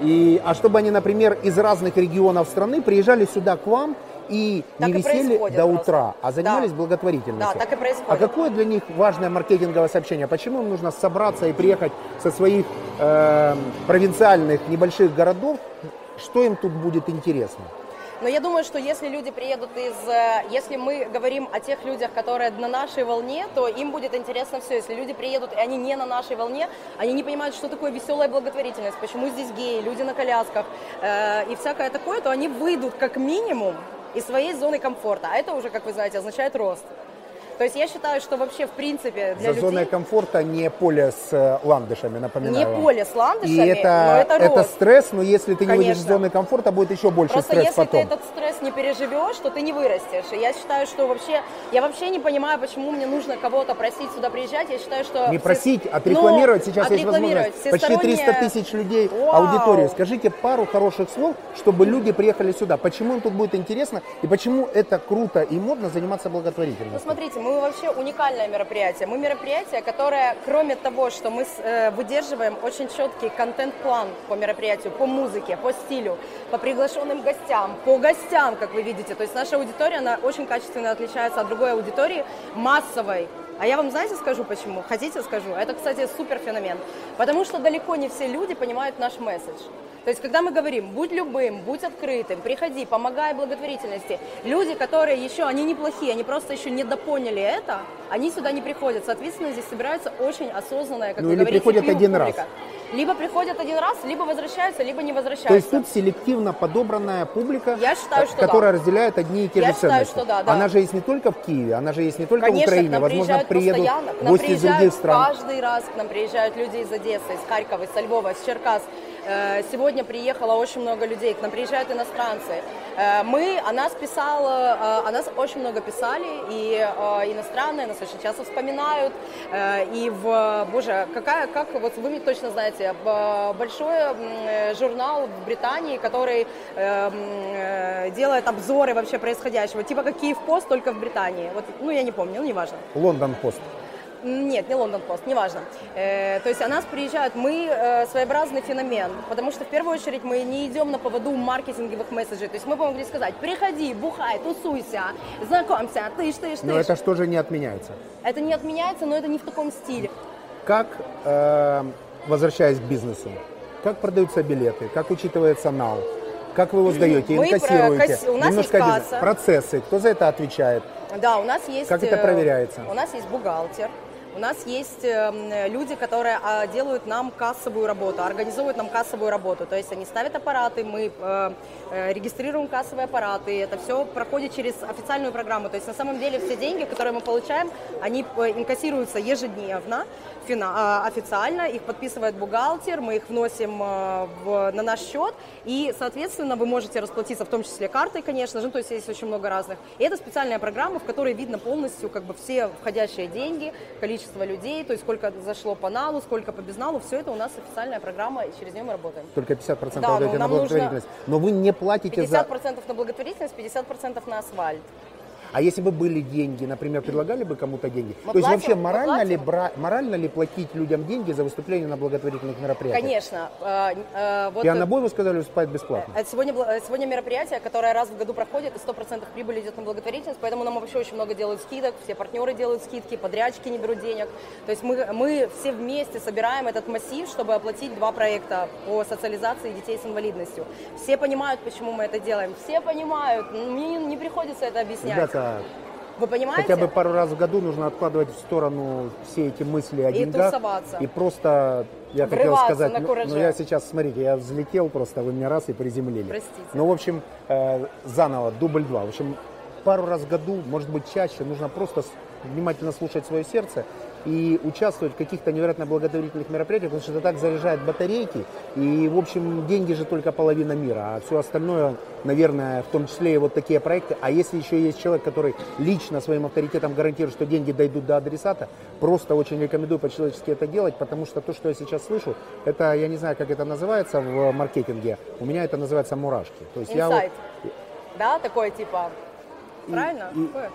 И, а чтобы они, например, из разных регионов страны приезжали сюда к вам и Так не и висели до просто. утра, а занимались Да. благотворительностью. Да, так и происходит. А какое для них важное маркетинговое сообщение? Почему им нужно собраться и приехать со своих э, провинциальных небольших городов? Что им тут будет интересно? Но я думаю, что если люди приедут из... э, Если мы говорим о тех людях, которые на нашей волне, то им будет интересно все. Если люди приедут, и они не на нашей волне, они не понимают, что такое веселая благотворительность, почему здесь геи, люди на колясках э, и всякое такое, то они выйдут как минимум из своей зоны комфорта. А это уже, как вы знаете, означает рост. То есть я считаю, что вообще в принципе для За зоной людей... комфорта не поле с э, ландышами, напоминаю Не вам. поле с И ландышами, это, но это это рост. стресс, но если ты не выйдешь из Конечно. зоны комфорта, будет еще больше Просто стресс если потом. ты этот стресс не переживешь, то ты не вырастешь. И я считаю, что вообще, я вообще не понимаю, почему мне нужно кого-то просить сюда приезжать. Я считаю, что... Не все- просить, Ну, отрекламировать. Сейчас есть возможность. Почти 300 Всестороннее- тысяч людей Вау. аудиторию. Скажите пару хороших слов, чтобы люди приехали сюда. Почему им тут будет интересно и почему это круто и модно заниматься Ну, благотворительностью? смотрите, мы вообще уникальное мероприятие. Мы мероприятие, которое, кроме того, что мы э, выдерживаем очень четкий контент-план по мероприятию, по музыке, по стилю, по приглашенным гостям, по гостям, как вы видите. То есть наша аудитория, она очень качественно отличается от другой аудитории, массовой. А я вам, знаете, скажу почему? Хотите, скажу? Это, кстати, супер феномен. Потому что далеко не все люди понимают наш месседж. То есть, когда мы говорим, будь любым, будь открытым, приходи, помогай благотворительности, люди, которые еще, они неплохие, они просто еще не допоняли это, они сюда не приходят. Соответственно, здесь собирается очень осознанная, как Ну, вы или говорите, приходят один публика. раз. Либо приходят один раз, либо возвращаются, либо не возвращаются. То есть тут селективно подобранная публика, Я считаю, что которая да. разделяет одни и те Я же считаю, ценности. что да, да. Она же есть не только в Киеве, она же есть не только Конечно, в Украине. нам Возможно, приедут гости из других стран. каждый раз, к нам приезжают люди из Одессы, из Харькова, из Львова, из Черкас. Э, Сегодня приехало очень много людей, к нам приезжают иностранцы. Э, Мы, о нас писала, э, о нас очень много писали, и иностранные нас очень часто вспоминают. И в, боже, какая, как, вот вы мне точно знаете, большой журнал в Британии, который делает обзоры вообще происходящего, типа как Киев Пост, только в Британии. Вот, ну, я не помню, ну, неважно. Лондон Пост. Нет, не Лондон Пост, неважно. Э, то есть о нас приезжают, мы э, своеобразный феномен, потому что в первую очередь мы не идем на поводу маркетинговых месседжей. То есть мы могли сказать, приходи, бухай, тусуйся, знакомься, тыш, тыш, тыш. Но это что же не отменяется. Это не отменяется, но это не в таком стиле. Как, э, возвращаясь к бизнесу, как продаются билеты, как учитывается нал, как вы его сдаете, Мы инкассируете, касс- у нас Немножко есть касса. процессы, кто за это отвечает? Да, у нас есть... Как это э, проверяется? У нас есть бухгалтер. У нас есть э, люди, которые а, делают нам кассовую работу, организуют нам кассовую работу. То есть они ставят аппараты, мы э, э, регистрируем кассовые аппараты. Это все проходит через официальную программу. То есть на самом деле все деньги, которые мы получаем, они э, инкассируются ежедневно, а, официально. Их подписывает бухгалтер, мы их вносим на наш счет. И, соответственно, вы можете расплатиться в том числе картой, конечно же. Ну, то есть есть очень много разных. И это специальная программа, в которой видно полностью как бы все входящие деньги, количество людей, то есть сколько зашло по налу, сколько по безналу. Все это у нас официальная программа, и через нее мы работаем. Только 50% Да, отдаете на нам нужно благотворительность. Но вы не платите за... 50% на благотворительность, 50% на асфальт. А если бы были деньги, например, предлагали бы кому-то деньги? Мы То есть платим, вообще мы морально ли, бра- морально ли платить людям деньги за выступление на благотворительных мероприятиях? Конечно. э, э, вот, И на бой вы сказали, выступать бесплатно. Это сегодня, сегодня мероприятие, которое раз в году проходит, и 100% прибыли идет на благотворительность, поэтому нам вообще очень много делают скидок, все партнеры делают скидки, подрядчики не берут денег. То есть мы, мы все вместе собираем этот массив, чтобы оплатить два проекта по социализации детей с инвалидностью. Все понимают, почему мы это делаем, все понимают, мне не, не приходится это объяснять. Ребята, Вы понимаете? хотя бы пару раз в году нужно откладывать в сторону все эти мысли о И деньгах. тусоваться. И просто, я хотел Врываться сказать, на ну, кураже. ну, я сейчас, смотрите, я взлетел просто, вы меня раз и приземлили. Простите. Ну, в общем, э, заново, дубль два. В общем, пару раз в году, может быть чаще, нужно просто внимательно слушать свое сердце и участвовать в каких-то невероятно благотворительных мероприятиях, потому что это так заряжает батарейки. И, в общем, деньги же только половина мира, а все остальное, наверное, в том числе и вот такие проекты. А если еще есть человек, который лично своим авторитетом гарантирует, что деньги дойдут до адресата, просто очень рекомендую по-человечески это делать, потому что то, что я сейчас слышу, это, я не знаю, как это называется в маркетинге, у меня это называется мурашки. То есть я вот-. Да, такой типа, правильно? и- Такое.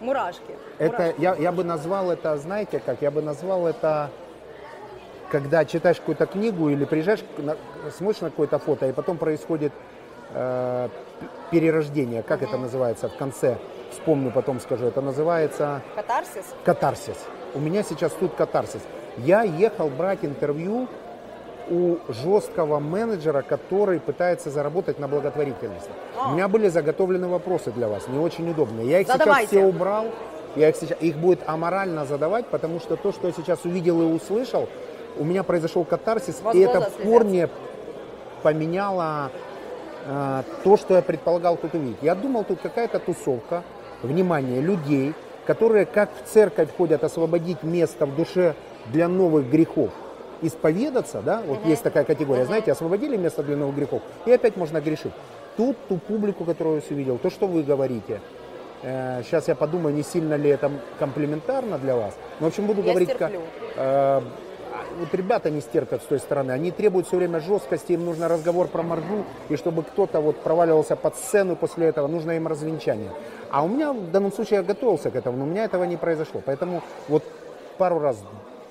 Мурашки. Это, Мурашки. я, я бы назвал это, знаете как, я бы назвал это, когда читаешь какую-то книгу или приезжаешь, на- смотришь на какое-то фото, и потом происходит э, п- перерождения, как это называется в конце, вспомню, потом скажу, это называется Катарсис? катарсис. У меня сейчас тут катарсис. Я ехал брать интервью у жесткого менеджера, который пытается заработать на благотворительности. А. У меня были заготовлены вопросы для вас, не очень удобные. Я их Задавайте. сейчас все убрал. Я их, сейчас, их будет аморально задавать, потому что то, что я сейчас увидел и услышал, у меня произошел катарсис, вас и это в корне поменяло э, то, что я предполагал тут увидеть. Я думал, тут какая-то тусовка, внимание, людей, которые как в церковь ходят освободить место в душе для новых грехов, исповедаться, да, вот есть такая категория, знаете, освободили место для новых грехов, и опять можно грешить. Тут ту публику, которую я увидел, то, что вы говорите, э, сейчас я подумаю, не сильно ли это комплементарно для вас, но, в общем, буду Я говорить как... э, вот ребята не стерпят с той стороны, они требуют все время жесткости, им нужно разговор про маржу, и чтобы кто-то вот проваливался под сцену после этого, нужно им развенчание. А у меня в данном случае я готовился к этому, но у меня этого не произошло. Поэтому вот пару раз,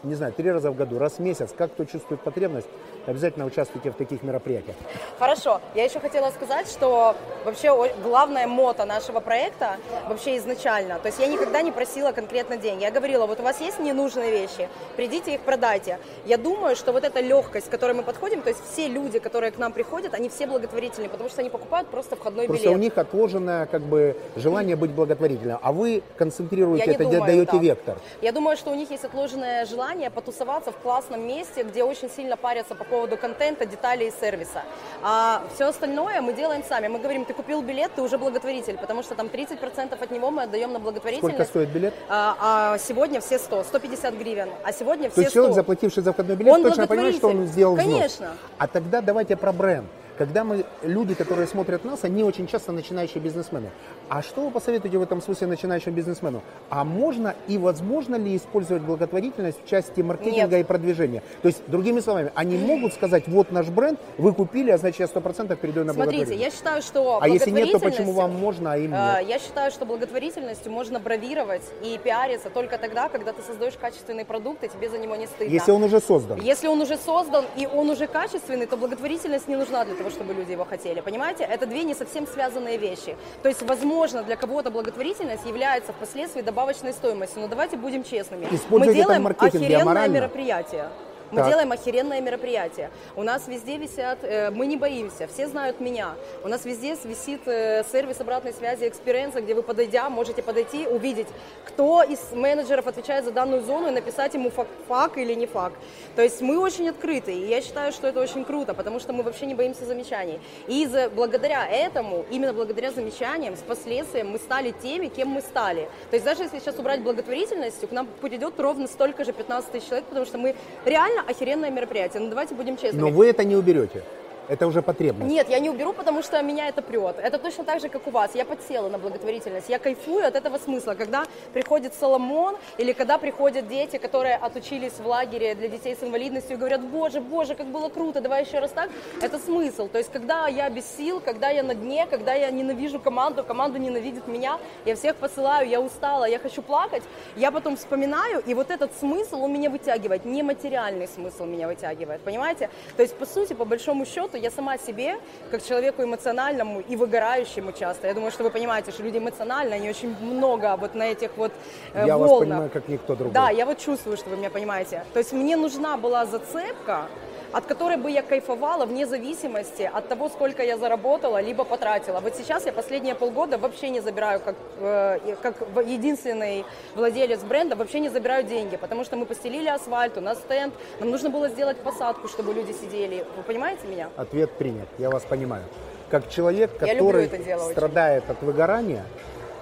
не знаю, три раза в году, раз в месяц, как кто чувствует потребность, обязательно участвуйте в таких мероприятиях. Хорошо. Я еще хотела сказать, что вообще главная мото нашего проекта вообще изначально, то есть я никогда не просила конкретно деньги. Я говорила, вот у вас есть ненужные вещи, придите их продайте. Я думаю, что вот эта легкость, к которой мы подходим, то есть все люди, которые к нам приходят, они все благотворительные, потому что они покупают просто входной Просто билет. у них отложенное как бы желание быть благотворительным, а вы концентрируете Я это, думаю даете так. вектор. Я думаю, что у них есть отложенное желание потусоваться в классном месте, где очень сильно парятся по поводу контента, деталей и сервиса. А все остальное мы делаем сами. Мы говорим, ты купил билет, ты уже благотворитель, потому что там 30% от него мы отдаем на благотворительность. Сколько стоит билет? А, а сегодня все 100, 150 гривен, а сегодня То все есть 100. человек, заплативший за входной билет, Он точно понимает, что он сделал взнос. Конечно. А тогда давайте про бренд. Когда мы, люди, которые смотрят нас, они очень часто начинающие бизнесмены. А что вы посоветуете в этом смысле начинающему бизнесмену? А можно и возможно ли использовать благотворительность в части маркетинга Нет. и продвижения? То есть, другими словами, они могут сказать, вот наш бренд, вы купили, а значит я 100% передаю на Смотрите, я считаю, что А если нет, то почему вам можно, а им Э, нет? Я считаю, что благотворительностью можно бравировать и пиариться только тогда, когда ты создаешь качественный продукт, и тебе за него не стыдно. Если он уже создан. Если он уже создан и он уже качественный, то благотворительность не нужна для того, чтобы люди его хотели. Понимаете? Это две не совсем связанные вещи. То есть, возможно, для кого-то благотворительность является впоследствии добавочной стоимостью. Но давайте будем честными. Используйте Мы делаем маркетинге охеренное мероприятие. Мы Так. делаем охеренное мероприятие. У нас везде висят, э, мы не боимся, все знают меня. У нас везде висит э, сервис обратной связи experience а, где вы подойдя, можете подойти, увидеть, кто из менеджеров отвечает за данную зону и написать ему fuck, fuck или не fuck. То есть мы очень открыты, и я считаю, что это очень круто, потому что мы вообще не боимся замечаний. И за, благодаря этому, именно благодаря замечаниям, с последствием мы стали теми, кем мы стали. То есть даже если сейчас убрать благотворительность, к нам придет ровно столько же 15 тысяч человек, потому что мы реально охеренное мероприятие. Ну давайте будем честными. Но вы это не уберете. Это уже потребность. Нет, я не уберу, потому что меня это прет. Это точно так же, как у вас. Я подсела на благотворительность. Я кайфую от этого смысла. Когда приходит Соломон или когда приходят дети, которые отучились в лагере для детей с инвалидностью и говорят, боже, боже, как было круто, давай еще раз так. Это смысл. То есть, когда я без сил, когда я на дне, когда я ненавижу команду, команда ненавидит меня, я всех посылаю, я устала, я хочу плакать, я потом вспоминаю, и вот этот смысл он меня вытягивает. Нематериальный смысл меня вытягивает, понимаете? То есть, по сути, по большому счету, я сама себе, как человеку эмоциональному и выгорающему часто, я думаю, что вы понимаете, что люди эмоциональные, они очень много вот на этих вот э, Я вас волнах. понимаю, как никто другой. Да, я вот чувствую, что вы меня понимаете. То есть мне нужна была зацепка, от которой бы я кайфовала вне зависимости от того, сколько я заработала, либо потратила. Вот сейчас я последние полгода вообще не забираю, как, э, как единственный владелец бренда, вообще не забираю деньги, потому что мы постелили асфальт, у нас стенд, нам нужно было сделать посадку, чтобы люди сидели. Вы понимаете меня? Ответ принят, я вас понимаю. Как человек, который страдает от выгорания,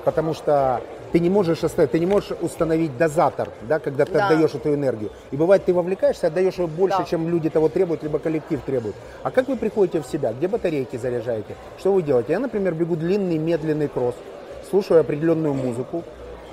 потому что ты не можешь оставить, ты не можешь установить дозатор, да, когда ты Да. отдаешь эту энергию. И бывает, ты вовлекаешься, отдаешь ее больше, Да. чем люди того требуют, либо коллектив требует. А как вы приходите в себя? Где батарейки заряжаете? Что вы делаете? Я, например, бегу длинный, медленный кросс, слушаю определенную музыку,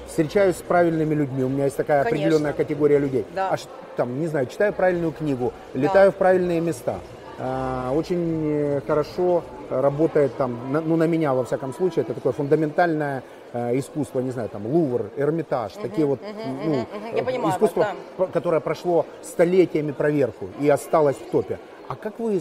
встречаюсь с правильными людьми. У меня есть такая Конечно. определенная категория людей. Да. Аж там, не знаю, читаю правильную книгу, летаю в правильные места. А, Очень хорошо работает там, на- ну на меня во всяком случае, это такое фундаментальное искусство, не знаю, там Лувр, Эрмитаж, такие вот ну, мгм. Я э, понимаю вас, искусство, да. которое прошло столетиями проверку и осталось в топе. А как вы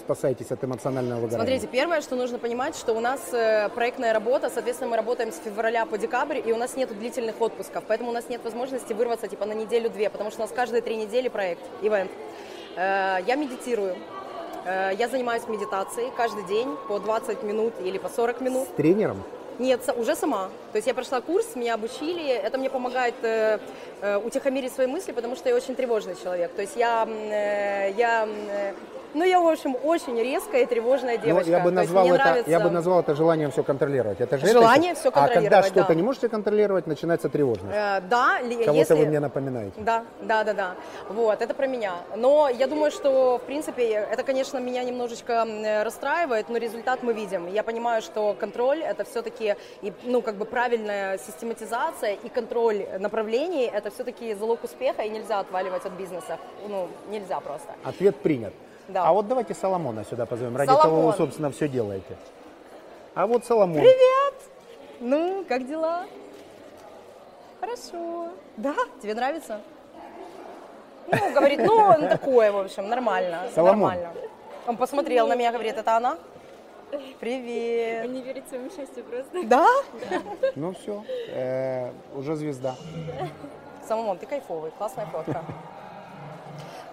спасаетесь от эмоционального выгорания? Смотрите, первое, что нужно понимать, что у нас э, проектная работа, соответственно, мы работаем с февраля по декабрь, и у нас нет длительных отпусков, поэтому у нас нет возможности вырваться типа на неделю-две, потому что у нас каждые три недели проект, ивент. Э, Я медитирую, Э, я занимаюсь медитацией каждый день по 20 минут или по 40 минут. С тренером? Нет, уже сама. То есть я прошла курс, меня обучили. Это мне помогает э, э, утихомирить свои мысли, потому что я очень тревожный человек. То есть я, э, я, э, ну я в общем очень резкая и тревожная Ну, девочка. я бы назвал это, нравится- я бы назвал это желанием все контролировать. Это же Желание это- всё А когда контролировать, что-то да. не можете контролировать, начинается тревожность. Э, да, Кого-то если... вы мне напоминаете. Да, да, да, да. Вот, это про меня. Но я думаю, что, в принципе, это, конечно, меня немножечко расстраивает, но результат мы видим. Я понимаю, что контроль – это все-таки, ну, как бы правильная систематизация и контроль направлений – это все-таки залог успеха, и нельзя отваливать от бизнеса. Ну, нельзя просто. Ответ принят. Да. А вот давайте Соломона сюда позовем. Ради Соломон. того вы, собственно, все делаете. А вот Соломон. Привет! Ну, как дела? Хорошо. Да? Тебе нравится? Ну, говорит, ну, он такое, в общем, нормально. Соломон. Нормально. Он посмотрел на меня, говорит, это она? Привет. Он не верит своему счастью просто. Да? Ну все, уже звезда. Самомон, ты кайфовый, классная фотка.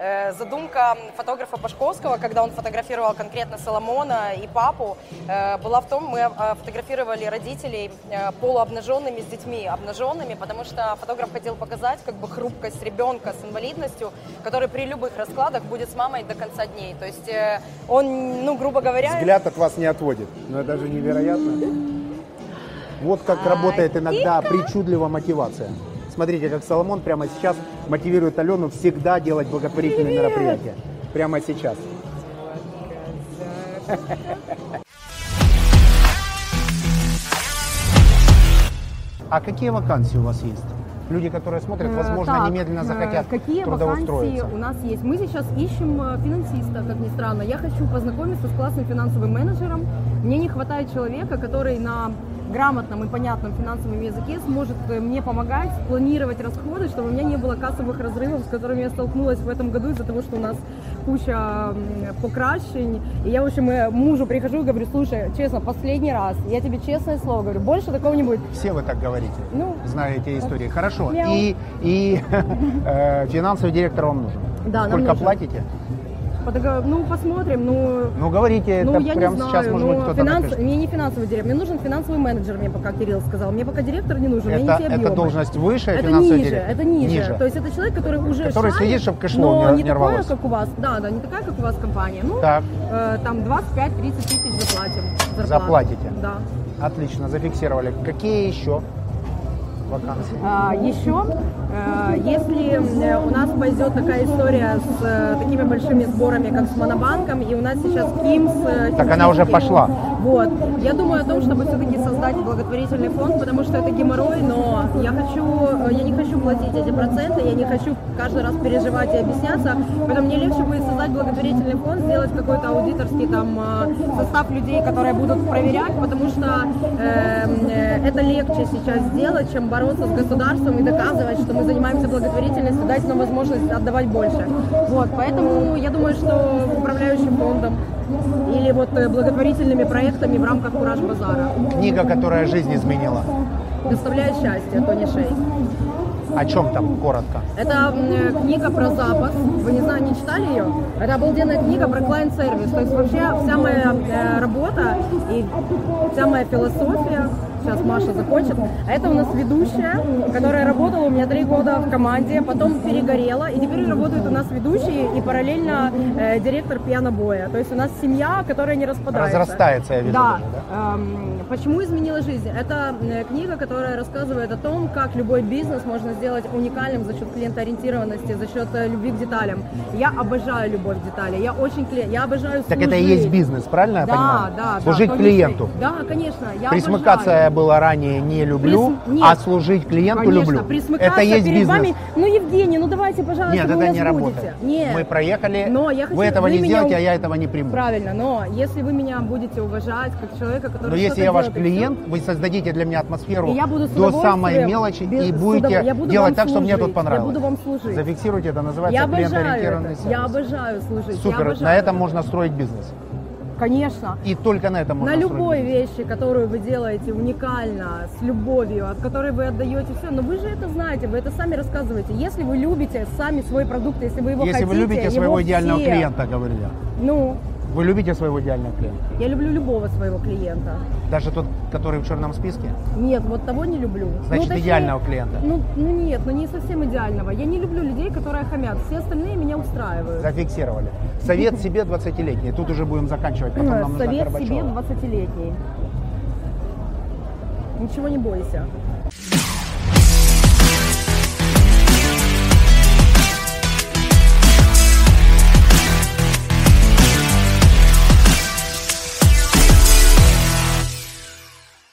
Э, Задумка фотографа Пашковского, когда он фотографировал конкретно Соломона и папу, э, была в том, мы э, фотографировали родителей полуобнаженными с детьми обнаженными, потому что фотограф хотел показать как бы хрупкость ребенка с инвалидностью, который при любых раскладах будет с мамой до конца дней. То есть он, ну, грубо говоря... Взгляд от вас не отводит. Но это же невероятно. Вот как А, работает иногда причудливая мотивация. Смотрите, как Соломон прямо сейчас мотивирует Алену всегда делать благотворительные мероприятия. Прямо сейчас. А какие вакансии у вас есть? Люди, которые смотрят, возможно, Э, так, немедленно э, захотят Какие трудоустроиться. вакансии у нас есть? Мы сейчас ищем э, финансиста, как ни странно. Я хочу познакомиться с классным финансовым менеджером. Мне не хватает человека, который на грамотном и понятном финансовом языке сможет э, мне помогать планировать расходы, чтобы у меня не было кассовых разрывов, с которыми я столкнулась в этом году из-за того, что у нас куча м, покращень. И я, в общем, э, мужу прихожу и говорю, слушай, честно, последний раз, я тебе честное слово говорю, больше такого не будет. Все вы так говорите, Ну, зная эти истории. Хорошо. Мяу. И, и э, финансовый директор вам нужен. Да, нам Сколько платите? По договор- ну, посмотрим, ну, Ну, говорите, Ну, это я прямо не знаю, сейчас, может быть, но кто-то финанс... напишет. мне не финансовый директор, мне нужен финансовый менеджер, мне пока Кирилл сказал. Мне пока директор не нужен, не Это, те это объемы. должность выше, Это финансовый ниже, директор? это ниже. То есть это человек, который уже Который шарит, следит, чтоб кэшлоу но не- не, не такое, рвалось. как у вас. Да, да, не такая, как у вас компания. Ну, Так, э, там 25-30 тысяч заплатим. зарплату. Заплатите? Да. отлично, зафиксировали. Какие еще вакансии? А, еще, э, если э, у нас пойдет такая история с э, такими большими сборами, как с Монобанком, и у нас сейчас КИМС... Так она уже пошла. Вот. Я думаю о том, чтобы все-таки создать благотворительный фонд, потому что это геморрой, но я хочу, я не хочу платить эти проценты, я не хочу каждый раз переживать и объясняться, поэтому мне легче будет создать благотворительный фонд, сделать какой-то аудиторский там состав людей, которые будут проверять, потому что э, э, это легче сейчас сделать, чем бороться с государством и доказывать, что мы занимаемся благотворительностью, дать нам возможность отдавать больше. Вот, поэтому я думаю, что управляющим фондом или вот э, благотворительными проектами в рамках Кураж Базара. Книга, которая жизнь изменила. Доставляет счастье, Тони Шей. О чем там, коротко? Это э, книга про запас. Вы не знаю, не читали ее? Это обалденная книга про клиент-сервис. То есть вообще вся моя э, работа и вся моя философия Сейчас Маша закончит. А это у нас ведущая, которая работала у меня три года в команде, потом перегорела, и теперь работает у нас ведущий и параллельно э, директор пьянобоя. То есть у нас семья, которая не распадается. Разрастается, я вижу. Да. даже, Эм, Почему изменила жизнь? Это э, книга, которая рассказывает о том, как любой бизнес можно сделать уникальным за счет клиентоориентированности, за счет э, любви к деталям. Я обожаю любовь к деталям. Я очень кле- я обожаю Так это и служить. есть бизнес, правильно я да, понимаю? Да, да. Служить Тони клиенту. Шей. Да, конечно. Я Присмыкаться обожаю. Было ранее, не люблю, Прис- нет. а служить клиенту Конечно, люблю. Это есть перед бизнес. вами. Ну, Евгений, ну давайте, пожалуйста, Нет, это не будете. работает. Нет. Мы проехали, Но я хочу- вы этого вы не меня сделаете, а я этого не приму. Правильно, но если вы меня будете уважать как человека, который Но если я ваш делает, клиент, вы создадите для меня атмосферу до самой мелочи без- и будете я буду делать так, чтобы мне тут понравилось. Я буду вам служить. Зафиксируйте, это называется Я клиент-ориентированный это. сервис. Я обожаю служить. Супер, на этом это. можно строить бизнес. Конечно. И только на этом можно На строить любой бизнес. вещи, которую вы делаете уникально, с любовью, от которой вы отдаете все. Но вы же это знаете, вы это сами рассказываете. Если вы любите сами свой продукт, если вы его Если хотите, вы любите его своего идеального все- клиента, говорю я. Ну, Вы любите своего идеального клиента? я люблю любого своего клиента. Даже тот, который в черном списке? Нет, вот того не люблю. Значит, Ну, точнее, идеального клиента. Ну, ну нет, ну не совсем идеального. Я не люблю людей, которые хамят. Все остальные меня устраивают. Зафиксировали. Совет себе 20-летний. Тут уже будем заканчивать, потом нам Совет себе 20-летний. Ничего не бойся.